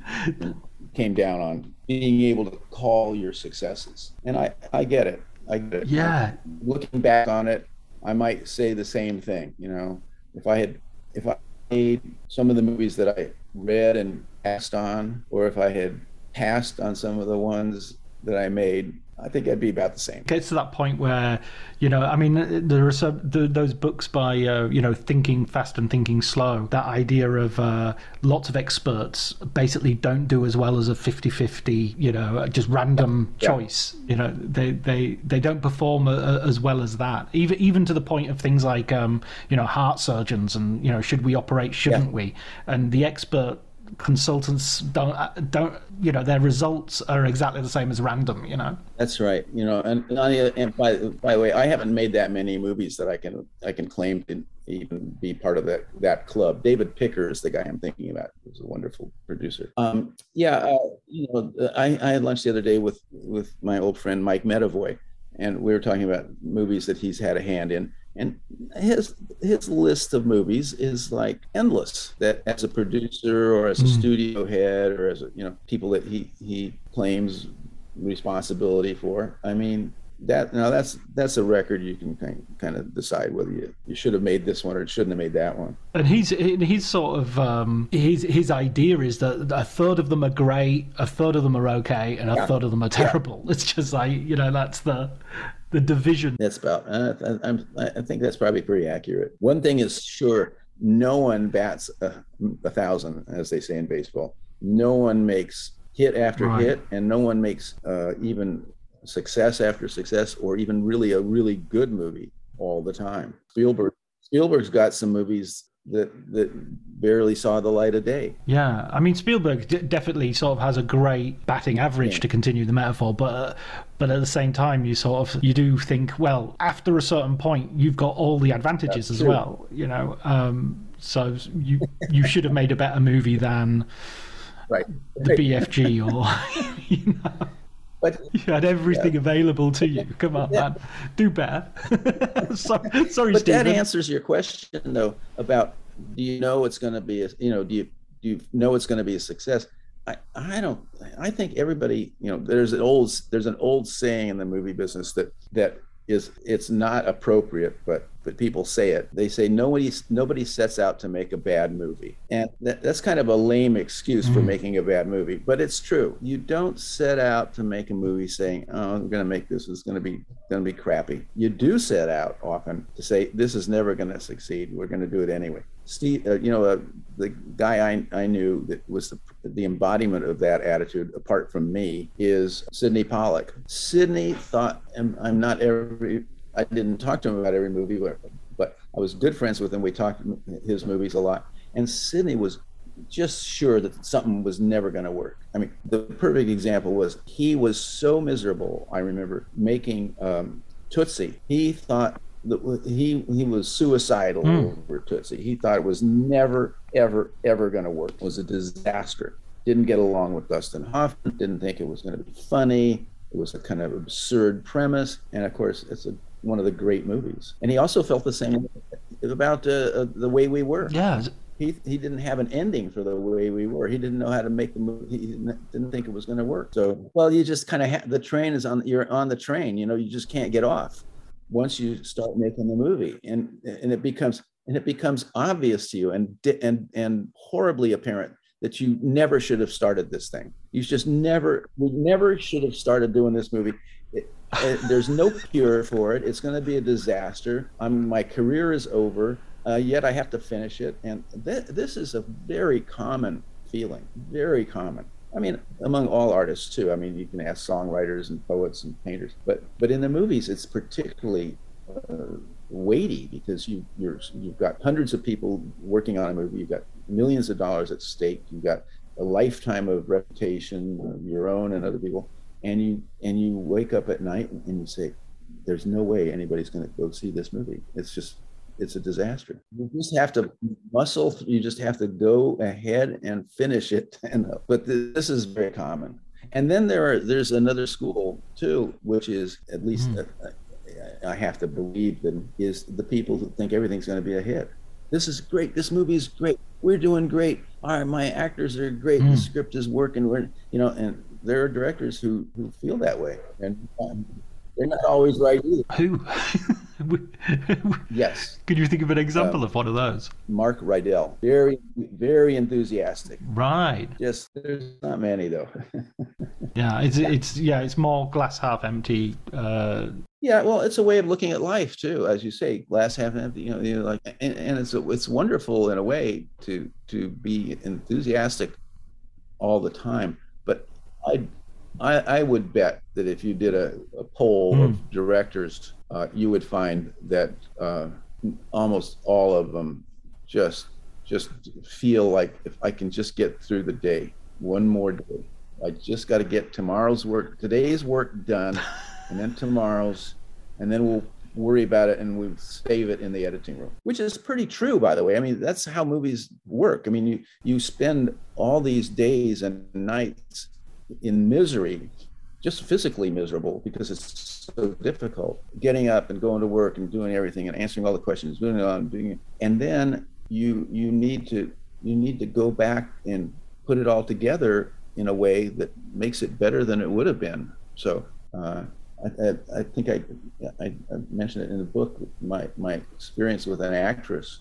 came down on being able to call your successes. And I I get it. I get it. Yeah. Looking back on it, I might say the same thing. You know, if I had if I made some of the movies that I read and passed on, or if I had passed on some of the ones that I made, I think it'd be about the same. Gets to that point where, you know, I mean, there are some the, those books by, uh, you know, Thinking Fast and Thinking Slow. That idea of uh, lots of experts basically don't do as well as a 50-50, you know, just random yeah. choice. You know, they they they don't perform a, a, as well as that. Even even to the point of things like, um, you know, heart surgeons and you know, should we operate? Shouldn't yeah. we? And the expert consultants don't don't you know their results are exactly the same as random. You know. That's right. You know, and, and by by the way, I haven't made that many movies that I can I can claim to even be part of that that club. David Picker is the guy I'm thinking about. He's a wonderful producer. Um, yeah, uh, you know, I, I had lunch the other day with with my old friend Mike Medavoy, and we were talking about movies that he's had a hand in and his his list of movies is like endless that as a producer or as a mm. studio head or as a, you know people that he he claims responsibility for i mean that now that's that's a record you can kind kind of decide whether you, you should have made this one or it shouldn't have made that one. And he's he's sort of um, his his idea is that a third of them are great, a third of them are okay, and a yeah. third of them are terrible. Yeah. [laughs] It's just like you know that's the the division. That's about. Uh, I, I think that's probably pretty accurate. One thing is sure: no one bats a, a thousand, as they say in baseball. No one makes hit after right. hit, and no one makes uh, even success after success, or even really a really good movie all the time. Spielberg Spielberg's got some movies that that barely saw the light of day. Yeah, I mean Spielberg d- definitely sort of has a great batting average yeah. to continue the metaphor, but uh, but at the same time you sort of you do think well after a certain point you've got all the advantages That's as true. well, you know. Um, so you you should have made a better movie than right the BFG or [laughs] you know. But [laughs] you had everything yeah. available to you. [laughs] Come on, yeah. man, do better. [laughs] sorry, sorry, but Stephen. that answers your question though about do you know it's going to be a you know do you do you know it's going to be a success? I, I don't I think everybody you know there's an old there's an old saying in the movie business that that is it's not appropriate but but people say it. They say nobody nobody sets out to make a bad movie. And that, that's kind of a lame excuse mm. for making a bad movie but it's true. You don't set out to make a movie saying oh i'm going to make this it's going to be going to be crappy. You do set out often to say this is never going to succeed. We're going to do it anyway Steve, uh, you know, uh, the guy I, I knew that was the, the embodiment of that attitude, apart from me, is Sydney Pollack. Sydney thought, and I'm not every, I didn't talk to him about every movie, but, but I was good friends with him. We talked his movies a lot. And Sydney was just sure that something was never going to work. I mean, the perfect example was he was so miserable. I remember making um, Tootsie. He thought he he was suicidal mm. over Tootsie. He thought it was never, ever, ever going to work. It was a disaster. Didn't get along with Dustin Hoffman. Didn't think it was going to be funny. It was a kind of absurd premise, and of course, it's a, one of the great movies. And he also felt the same about uh, uh, the way we were. Yeah. He, he didn't have an ending for the way we were. He didn't know how to make the movie. He didn't, didn't think it was going to work. So, well, you just kind of ha- the train is on. You're on the train. You know, you just can't get off once you start making the movie and and it becomes and it becomes obvious to you and and and horribly apparent that you never should have started this thing. You just never we never should have started doing this movie. It, it, there's no cure for it. It's going to be a disaster. I'm my career is over uh, yet i have to finish it. And th- this is a very common feeling very common I mean, among all artists too. I mean, you can ask songwriters and poets and painters, but but in the movies, it's particularly uh, weighty because you you're you've got hundreds of people working on a movie. You've got millions of dollars at stake. You've got a lifetime of reputation, your own and other people, and you and you wake up at night and you say, "There's no way anybody's going to go see this movie. It's just it's a disaster. You just have to muscle. You just have to go ahead and finish it. [laughs] And but this is very common. And then there are there's another school too, which is at least mm. uh, I have to believe them is the people who think everything's going to be a hit. This is great. This movie is great. We're doing great. All right, my actors are great. Mm. The script is working. We're you know, and there are directors who who feel that way, and um, they're not always right either. Who? [laughs] yes. Could you think of an example um, of one of those? Mark Rydell. Very, very enthusiastic. Right. Yes, there's not many though. [laughs] yeah, it's it's yeah, it's more glass half empty. Uh... Yeah, well, it's a way of looking at life too, as you say, glass half empty. You know, you know like, and, and it's a, it's wonderful in a way to to be enthusiastic all the time. But I I, I would bet that if you did a, a poll mm. of hmm. directors, uh, you would find that uh, almost all of them just just feel like if I can just get through the day, one more day. I just got to get tomorrow's work, today's work done, [laughs] and then tomorrow's, and then we'll worry about it and we'll save it in the editing room, which is pretty true, by the way. I mean, that's how movies work. I mean, you you spend all these days and nights in misery, just physically miserable because it's so difficult getting up and going to work and doing everything and answering all the questions, doing it on doing it, and then you you need to you need to go back and put it all together in a way that makes it better than it would have been. So uh, I, I, I, think I, I, I, mentioned it in the book. My my experience with an actress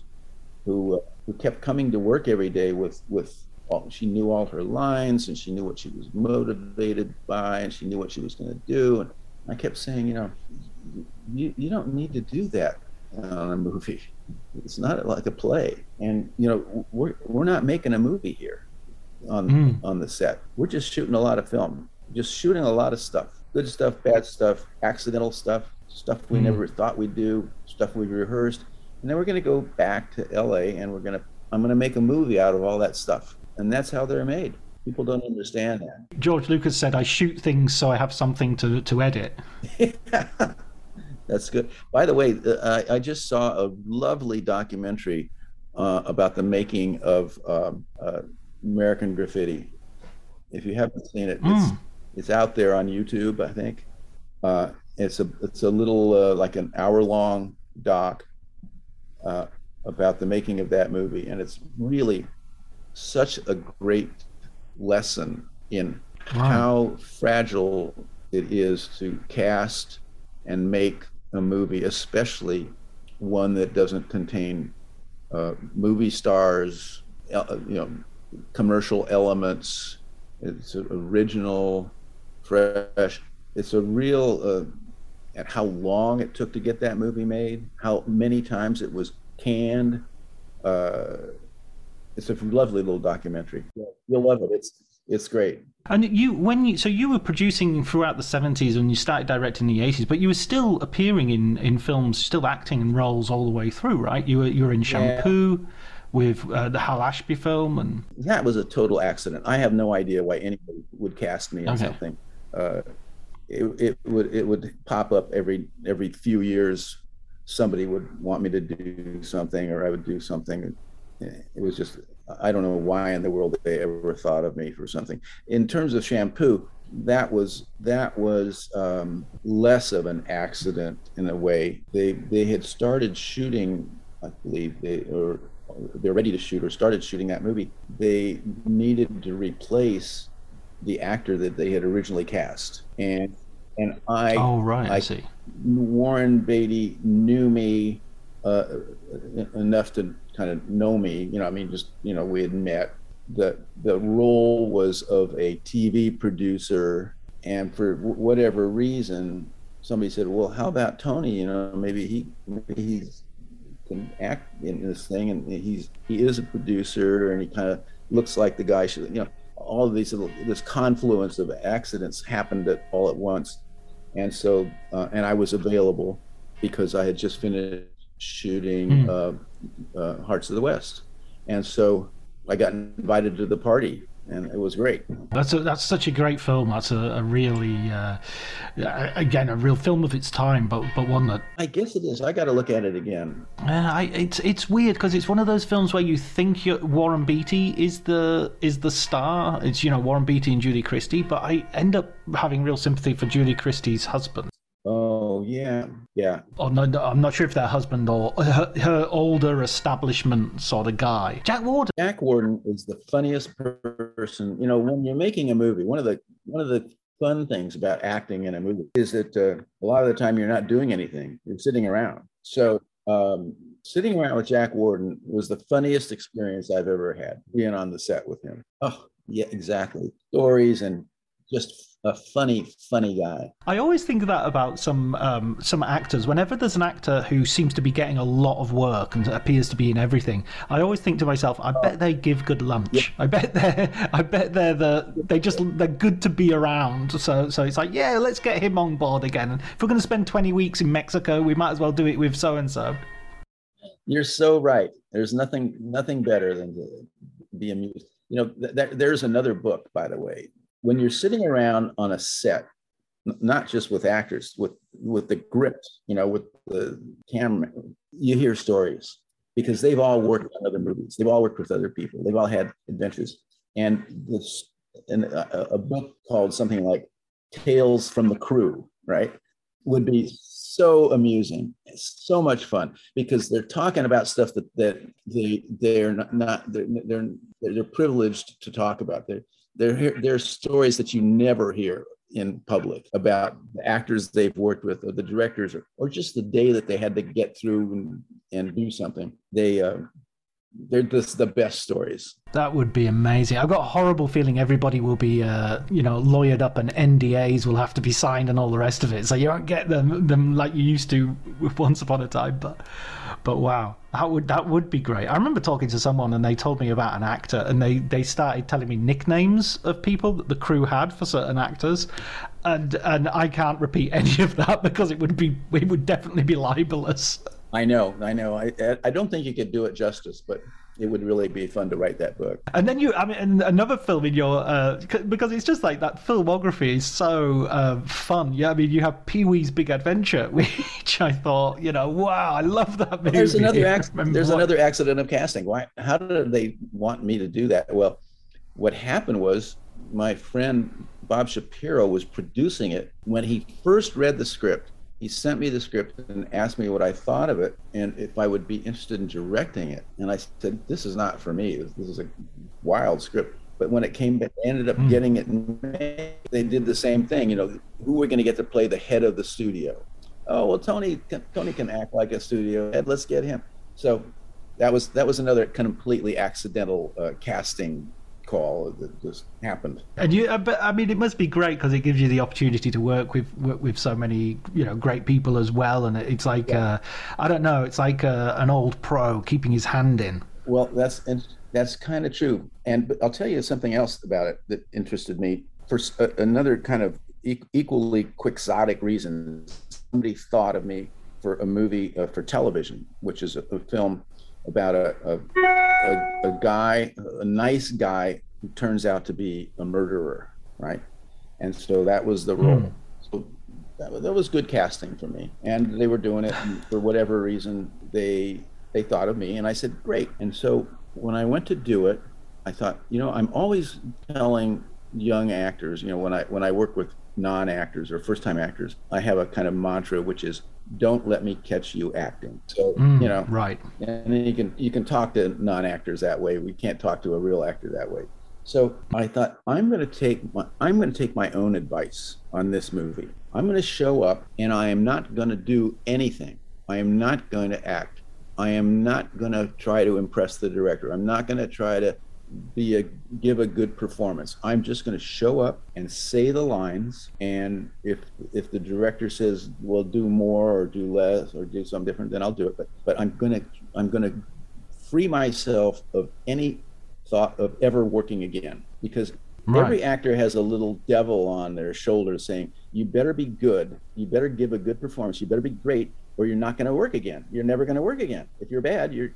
who uh, who kept coming to work every day with with all, she knew all her lines and she knew what she was motivated by and she knew what she was going to do. And I kept saying, you know, you you don't need to do that on a movie. It's not like a play. And you know, we're we're not making a movie here on mm. on the set. We're just shooting a lot of film, just shooting a lot of stuff, good stuff, bad stuff, accidental stuff, stuff we mm. never thought we'd do, stuff we rehearsed, and then we're going to go back to L.A. and we're going to I'm going to make a movie out of all that stuff, and that's how they're made. People don't understand that. George Lucas said, "I shoot things so I have something to to edit." [laughs] That's good. By the way, uh, I, I just saw a lovely documentary uh, about the making of um, uh, American Graffiti. If you haven't seen it, mm. it's hmm. it's out there on YouTube. I think uh, it's a it's a little uh, like an hour long doc uh, about the making of that movie, and it's really such a great lesson in wow. how fragile it is to cast and make a movie, especially one that doesn't contain uh, movie stars, uh, you know, commercial elements. It's original, fresh. It's a real. Uh, and how long it took to get that movie made, how many times it was canned. Uh, it's a lovely little documentary. You'll love it. It's it's great. And you, when you, so you were producing throughout the seventies and you started directing in the eighties, but you were still appearing in, in films, still acting in roles all the way through, right? You were you were in Shampoo yeah. with uh, the Hal Ashby film, and that was a total accident. I have no idea why anybody would cast me in okay. something. Uh, it, it would it would pop up every every few years. Somebody would want me to do something, or I would do something. It was just I don't know why in the world they ever thought of me for something. In terms of shampoo, that was that was um, less of an accident in a way. They they had started shooting, I believe they or they're ready to shoot or started shooting that movie. They needed to replace the actor that they had originally cast, and and I oh right I, I see Warren Beatty knew me uh, enough to kind of know me. You know, I mean, just you know, we had met. The the role was of a TV producer, and for whatever reason, somebody said, "Well, how about Tony? You know, maybe he maybe he's can act in this thing, and he's he is a producer, and he kind of looks like the guy should, you know." All of these little, this confluence of accidents happened at all at once, and so uh, and I was available because I had just finished shooting mm. uh, uh, Hearts of the West, and so I got invited to the party, and it was great. That's a, that's such a great film. That's a, a really, uh, again, a real film of its time, but but one that I guess it is. I got to look at it again. I, it's it's weird because it's one of those films where you think Warren Beatty is the is the star. It's you know Warren Beatty and Julie Christie, but I end up having real sympathy for Julie Christie's husband. Oh yeah, yeah. Oh no, no, I'm not sure if they're husband or her, her, older establishment sort of guy. Jack Warden. Jack Warden is the funniest person. You know, when you're making a movie, one of the one of the fun things about acting in a movie is that uh, a lot of the time you're not doing anything; you're sitting around. So um, sitting around with Jack Warden was the funniest experience I've ever had. Being on the set with him. Oh yeah, exactly. Stories and just a funny, funny guy. I always think that about some um, some actors. Whenever there's an actor who seems to be getting a lot of work and appears to be in everything, I always think to myself, I bet they give good lunch. Yeah. I bet they're, [laughs] I bet they're the, they just they're good to be around. So so it's like, yeah, let's get him on board again. And if we're going to spend 20 weeks in Mexico, we might as well do it with so and so. You're so right. There's nothing nothing better than to be amused. You know, th- th- there's another book, by the way. When you're sitting around on a set, not just with actors, with with the grip, you know, with the camera, you hear stories because they've all worked on other movies. They've all worked with other people. They've all had adventures. And this, and a, a book called something like Tales from the Crew, right, would be so amusing. So much fun because they're talking about stuff that that they they're not, not they're, they're they're privileged to talk about. They're they're they're stories that you never hear in public about the actors they've worked with or the directors or, or just the day that they had to get through and, and do something. They uh, they're just the best stories That would be amazing. I've got a horrible feeling everybody will be, uh, you know, lawyered up and NDAs will have to be signed and all the rest of it. So you won't get them them like you used to [laughs] Once Upon a Time. But, but wow, that would that would be great. I remember talking to someone and they told me about an actor and they they started telling me nicknames of people that the crew had for certain actors, and and I can't repeat [laughs] any of that because it would be it would definitely be libelous. I know i know. I i don't think you could do it justice but it would really be fun to write that book. And then you, I mean, another film in your, uh, c- because it's just like that filmography is so uh, fun. Yeah, I mean, you have Pee Wee's Big Adventure, [laughs] which I thought, you know, wow, I love that movie. there's another [laughs] I ac- remember there's what- another accident of casting. Why how did they want me to do that? Well what happened was my friend bob shapiro was producing it when he first read the script he sent me the script and asked me what i thought of it and if i would be interested in directing it. And i said this is not for me. This is a wild script. But when it came back they ended up getting it made. they did the same thing you know who are going to get to play the head of the studio? Oh well tony tony can act like a studio head. Let's get him. So that was that was another completely accidental uh, casting call that just happened And you, uh, but I mean, it must be great because it gives you the opportunity to work with with, with so many, you know, great people as well. And it's like, uh, I don't know, it's like uh, an old pro keeping his hand in. well that's and that's kind of true and but i'll tell you something else about it that interested me for a- another kind of e- equally quixotic reason somebody thought of me for a movie uh, for television which is a, a film about a, a a, a guy a nice guy who turns out to be a murderer right? And so that was the role. Hmm. So that, that was good casting for me. And they were doing it and for whatever reason they they thought of me. And i said great. And so when i went to do it i thought you know i'm always telling young actors you know when i when i work with non-actors or first time actors i have a kind of mantra which is don't let me catch you acting. So mm, you know Right. and then you can you can talk to non-actors that way. We can't talk to a real actor that way. So i thought i'm going to take my i'm going to take my own advice on this movie. I'm going to show up and i am not going to do anything. I am not going to act. I am not going to try to impress the director. I'm not going to try to be a give a good performance. I'm just going to show up and say the lines and if if the director says well do more or do less or do something different then i'll do it. But but i'm going to i'm to free myself of any thought of ever working again. Because every actor has a little devil on their shoulder saying you better be good. You better give a good performance. You better be great or you're not going to work again. You're never going to work again. If you're bad you're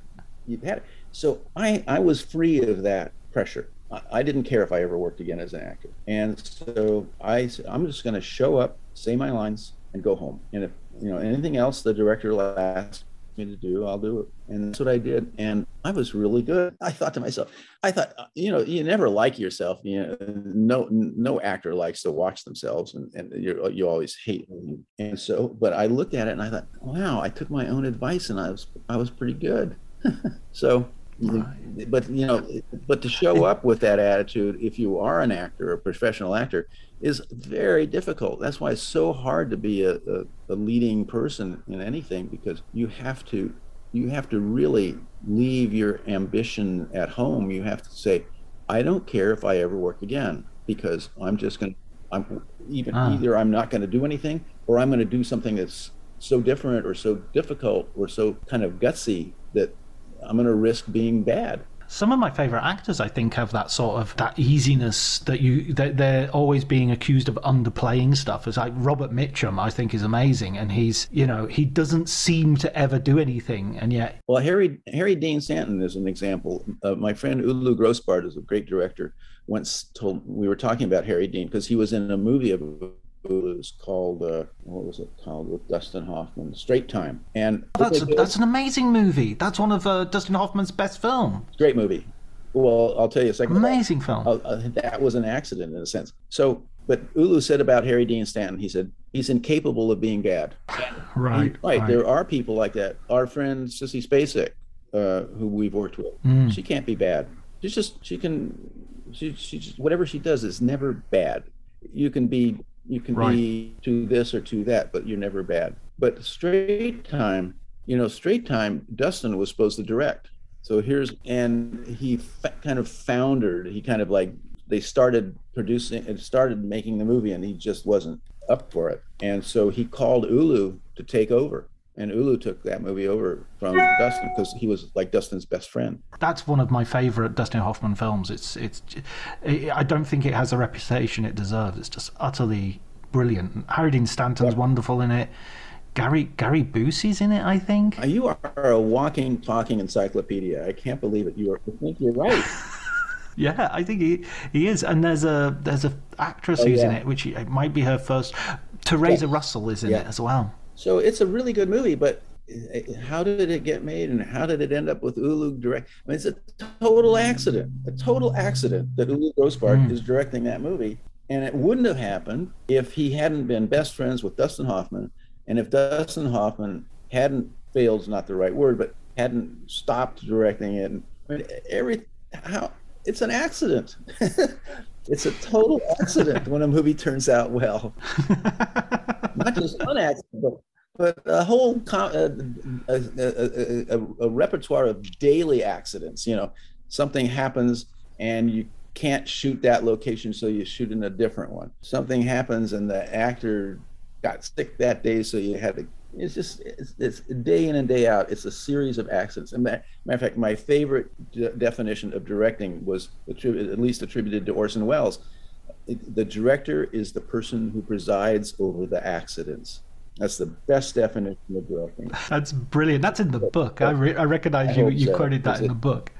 you've had it. So i i was free of that pressure. I, I didn't care if i ever worked again as an actor. And so i i'm just going to show up say my lines and go home. And if you know anything else the director will ask me to do i'll do it. And that's what i did. And i was really good. I thought to myself i thought uh, you know you never like yourself. You know no no actor likes to watch themselves and, and you you always hate and so but i looked at it and i thought wow i took my own advice and i was i was pretty good so but you know but to show up with that attitude if you are an actor a professional actor is very difficult. That's why it's so hard to be a, a, a leading person in anything because you have to you have to really leave your ambition at home. You have to say i don't care if i ever work again because i'm just going to i'm even Ah. either i'm not going to do anything or i'm going to do something that's so different or so difficult or so kind of gutsy that i'm going to risk being bad some of my favorite actors, I think, have that sort of that easiness that you that they're always being accused of underplaying stuff. It's like Robert Mitchum, I think, is amazing, and he's you know he doesn't seem to ever do anything, and yet. Well, Harry Harry Dean Stanton is an example. Uh, my friend Ulu Grosbard is a great director. Once told we were talking about Harry Dean because he was in a movie of Ulu's called uh, what was it called with Dustin Hoffman, Straight Time, and that's that's an amazing movie. That's one of uh, Dustin Hoffman's best films. Great movie. Well, I'll tell you a second. Amazing film. Uh, uh, that was an accident in a sense. So, but Ulu said about Harry Dean Stanton, he said he's incapable of being bad. Right, he, right. There are people like that. Our friend Sissy Spacek, uh, who we've worked with, Mm. she can't be bad. She's just she can, she she just whatever she does is never bad. You can be you can Right. be to this or to that, but you're never bad. But straight time, you know, straight time. Dustin was supposed to direct. So here's and he fa- kind of foundered. He kind of like they started producing and started making the movie, and he just wasn't up for it. And so he called Ulu to take over, and Ulu took that movie over from Dustin because he was like Dustin's best friend. That's one of my favorite Dustin Hoffman films. It's it's. I don't think it has the reputation it deserves. It's just utterly brilliant. Harry Dean Stanton's wonderful in it. Gary Gary Busey's in it, I think. Uh, You are a walking, talking encyclopedia. I can't believe it. You are. I think you're right. [laughs] Yeah, I think he he is. And there's a there's a actress Oh, who's in it, which it might be her first. Theresa Yeah. Russell is in Yeah. it as well. So it's a really good movie, but uh, how did it get made and how did it end up with Ulu direct? I mean, it's a total accident, a total accident that Ulu Grosbard Mm. is directing that movie. And it wouldn't have happened if he hadn't been best friends with Dustin Hoffman. And if Dustin Hoffman hadn't failed, is not the right word, but hadn't stopped directing it. And I mean, every, how, it's an accident. [laughs] it's a total accident when a movie turns out well. [laughs] Not just one accident, but but a whole co- uh, a, a, a, a, repertoire of daily accidents. You know, something happens and you can't shoot that location, so you shoot in a different one. Something happens and the actor got sick that day, so you had to. It's just it's, it's day in and day out. It's a series of accidents. And matter of fact, my favorite de- definition of directing was at least attributed to Orson Welles. The director is the person who presides over the accidents. That's the best definition of directing. That's brilliant. That's in the book. I, re- I recognize I you. You so, quoted that because in it- the book.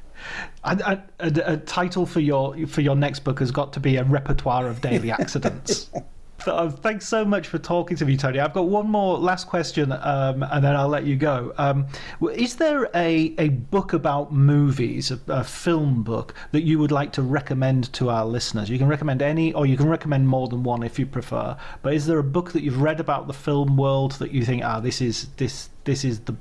And a, a, a title for your for your next book has got to be a repertoire of daily accidents. [laughs] Uh, thanks so much for talking to me, Tony. I've got one more last question, um, and then I'll let you go. Um, is there a, a book about movies, a, a film book, that you would like to recommend to our listeners? You can recommend any, or you can recommend more than one if you prefer. But is there a book that you've read about the film world that you think, ah, this is this this is the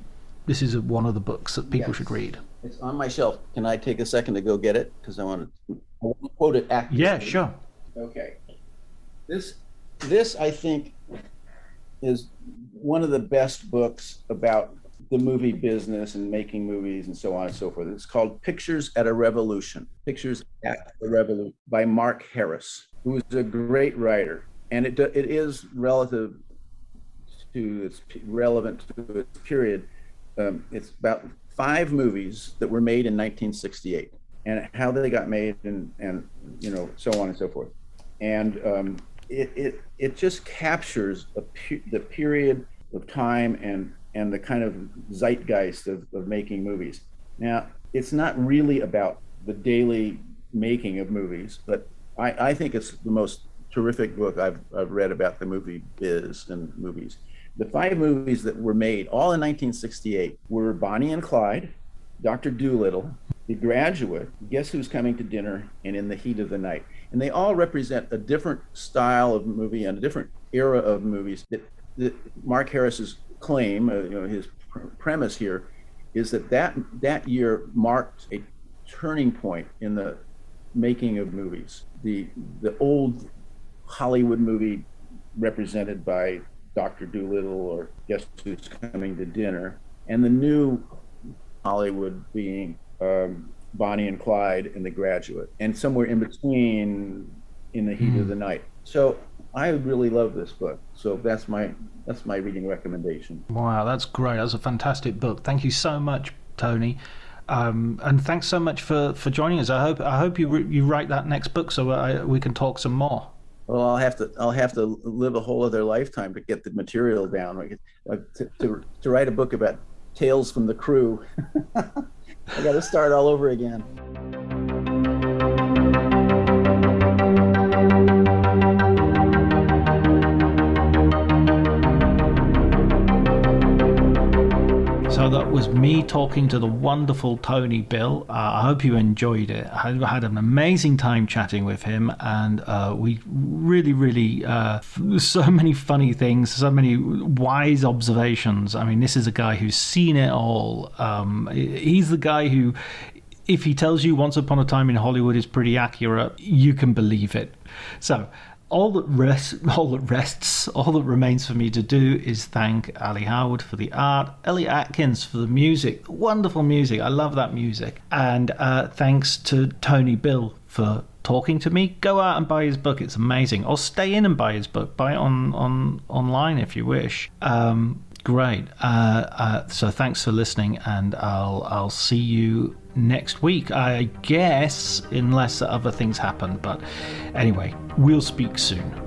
this is one of the books that people should read? It's on my shelf. Can I take a second to go get it? Because I want to, I want to quote it accurately. Yeah, sure. Okay. This, this I think, is one of the best books about the movie business and making movies and so on and so forth. It's called Pictures at a Revolution. Pictures at a Revolution by Mark Harris, who is a great writer, and it it is relative to its relevant to its period. Um, it's about five movies that were made in 1968 and how they got made and and you know so on and so forth and um, it, it it just captures pe- the period of time and and the kind of zeitgeist of, of making movies. Now it's not really about the daily making of movies but I, I think it's the most terrific book I've, I've read about the movie biz and movies. The five movies that were made all in 1968 were bonnie and clyde dr dolittle the graduate guess who's coming to dinner and in the heat of the night and they all represent a different style of movie and a different era of movies that, that mark harris's claim uh, you know his pr- premise here is that, that that year marked a turning point in the making of movies. The the old hollywood movie represented by dr dolittle or guess who's coming to dinner and the new hollywood being um, bonnie and clyde and the graduate and somewhere in between in the heat of hmm. the night so i really love this book so that's my that's my reading recommendation Wow, that's great. That's a fantastic book. Thank you so much, Tony. Um, and thanks so much for, for joining us. I hope I hope you you write that next book so I, we can talk some more. Well, I'll have to I'll have to live a whole other lifetime to get the material down. Uh, to, to, to write a book about tales from the crew, [laughs] I got to start all over again. So that was me talking to the wonderful Tony Bill. Uh, I hope you enjoyed it. I had an amazing time chatting with him, and uh, we really, really, uh, so many funny things, so many wise observations. I mean, this is a guy who's seen it all. Um, he's the guy who if he tells you Once Upon a Time in Hollywood is pretty accurate, you can believe it. So all that rests, [laughs] all that rests, all that remains for me to do is thank Ali Howard for the art, Elliot Atkins for the music, wonderful music. I love that music, and uh, thanks to Tony Bill for talking to me. Go out and buy his book; it's amazing. Or stay in and buy his book. Buy it on on online if you wish. Um, great. Uh, uh, so thanks for listening, and I'll I'll see you next week, I guess, unless other things happen. But anyway, we'll speak soon.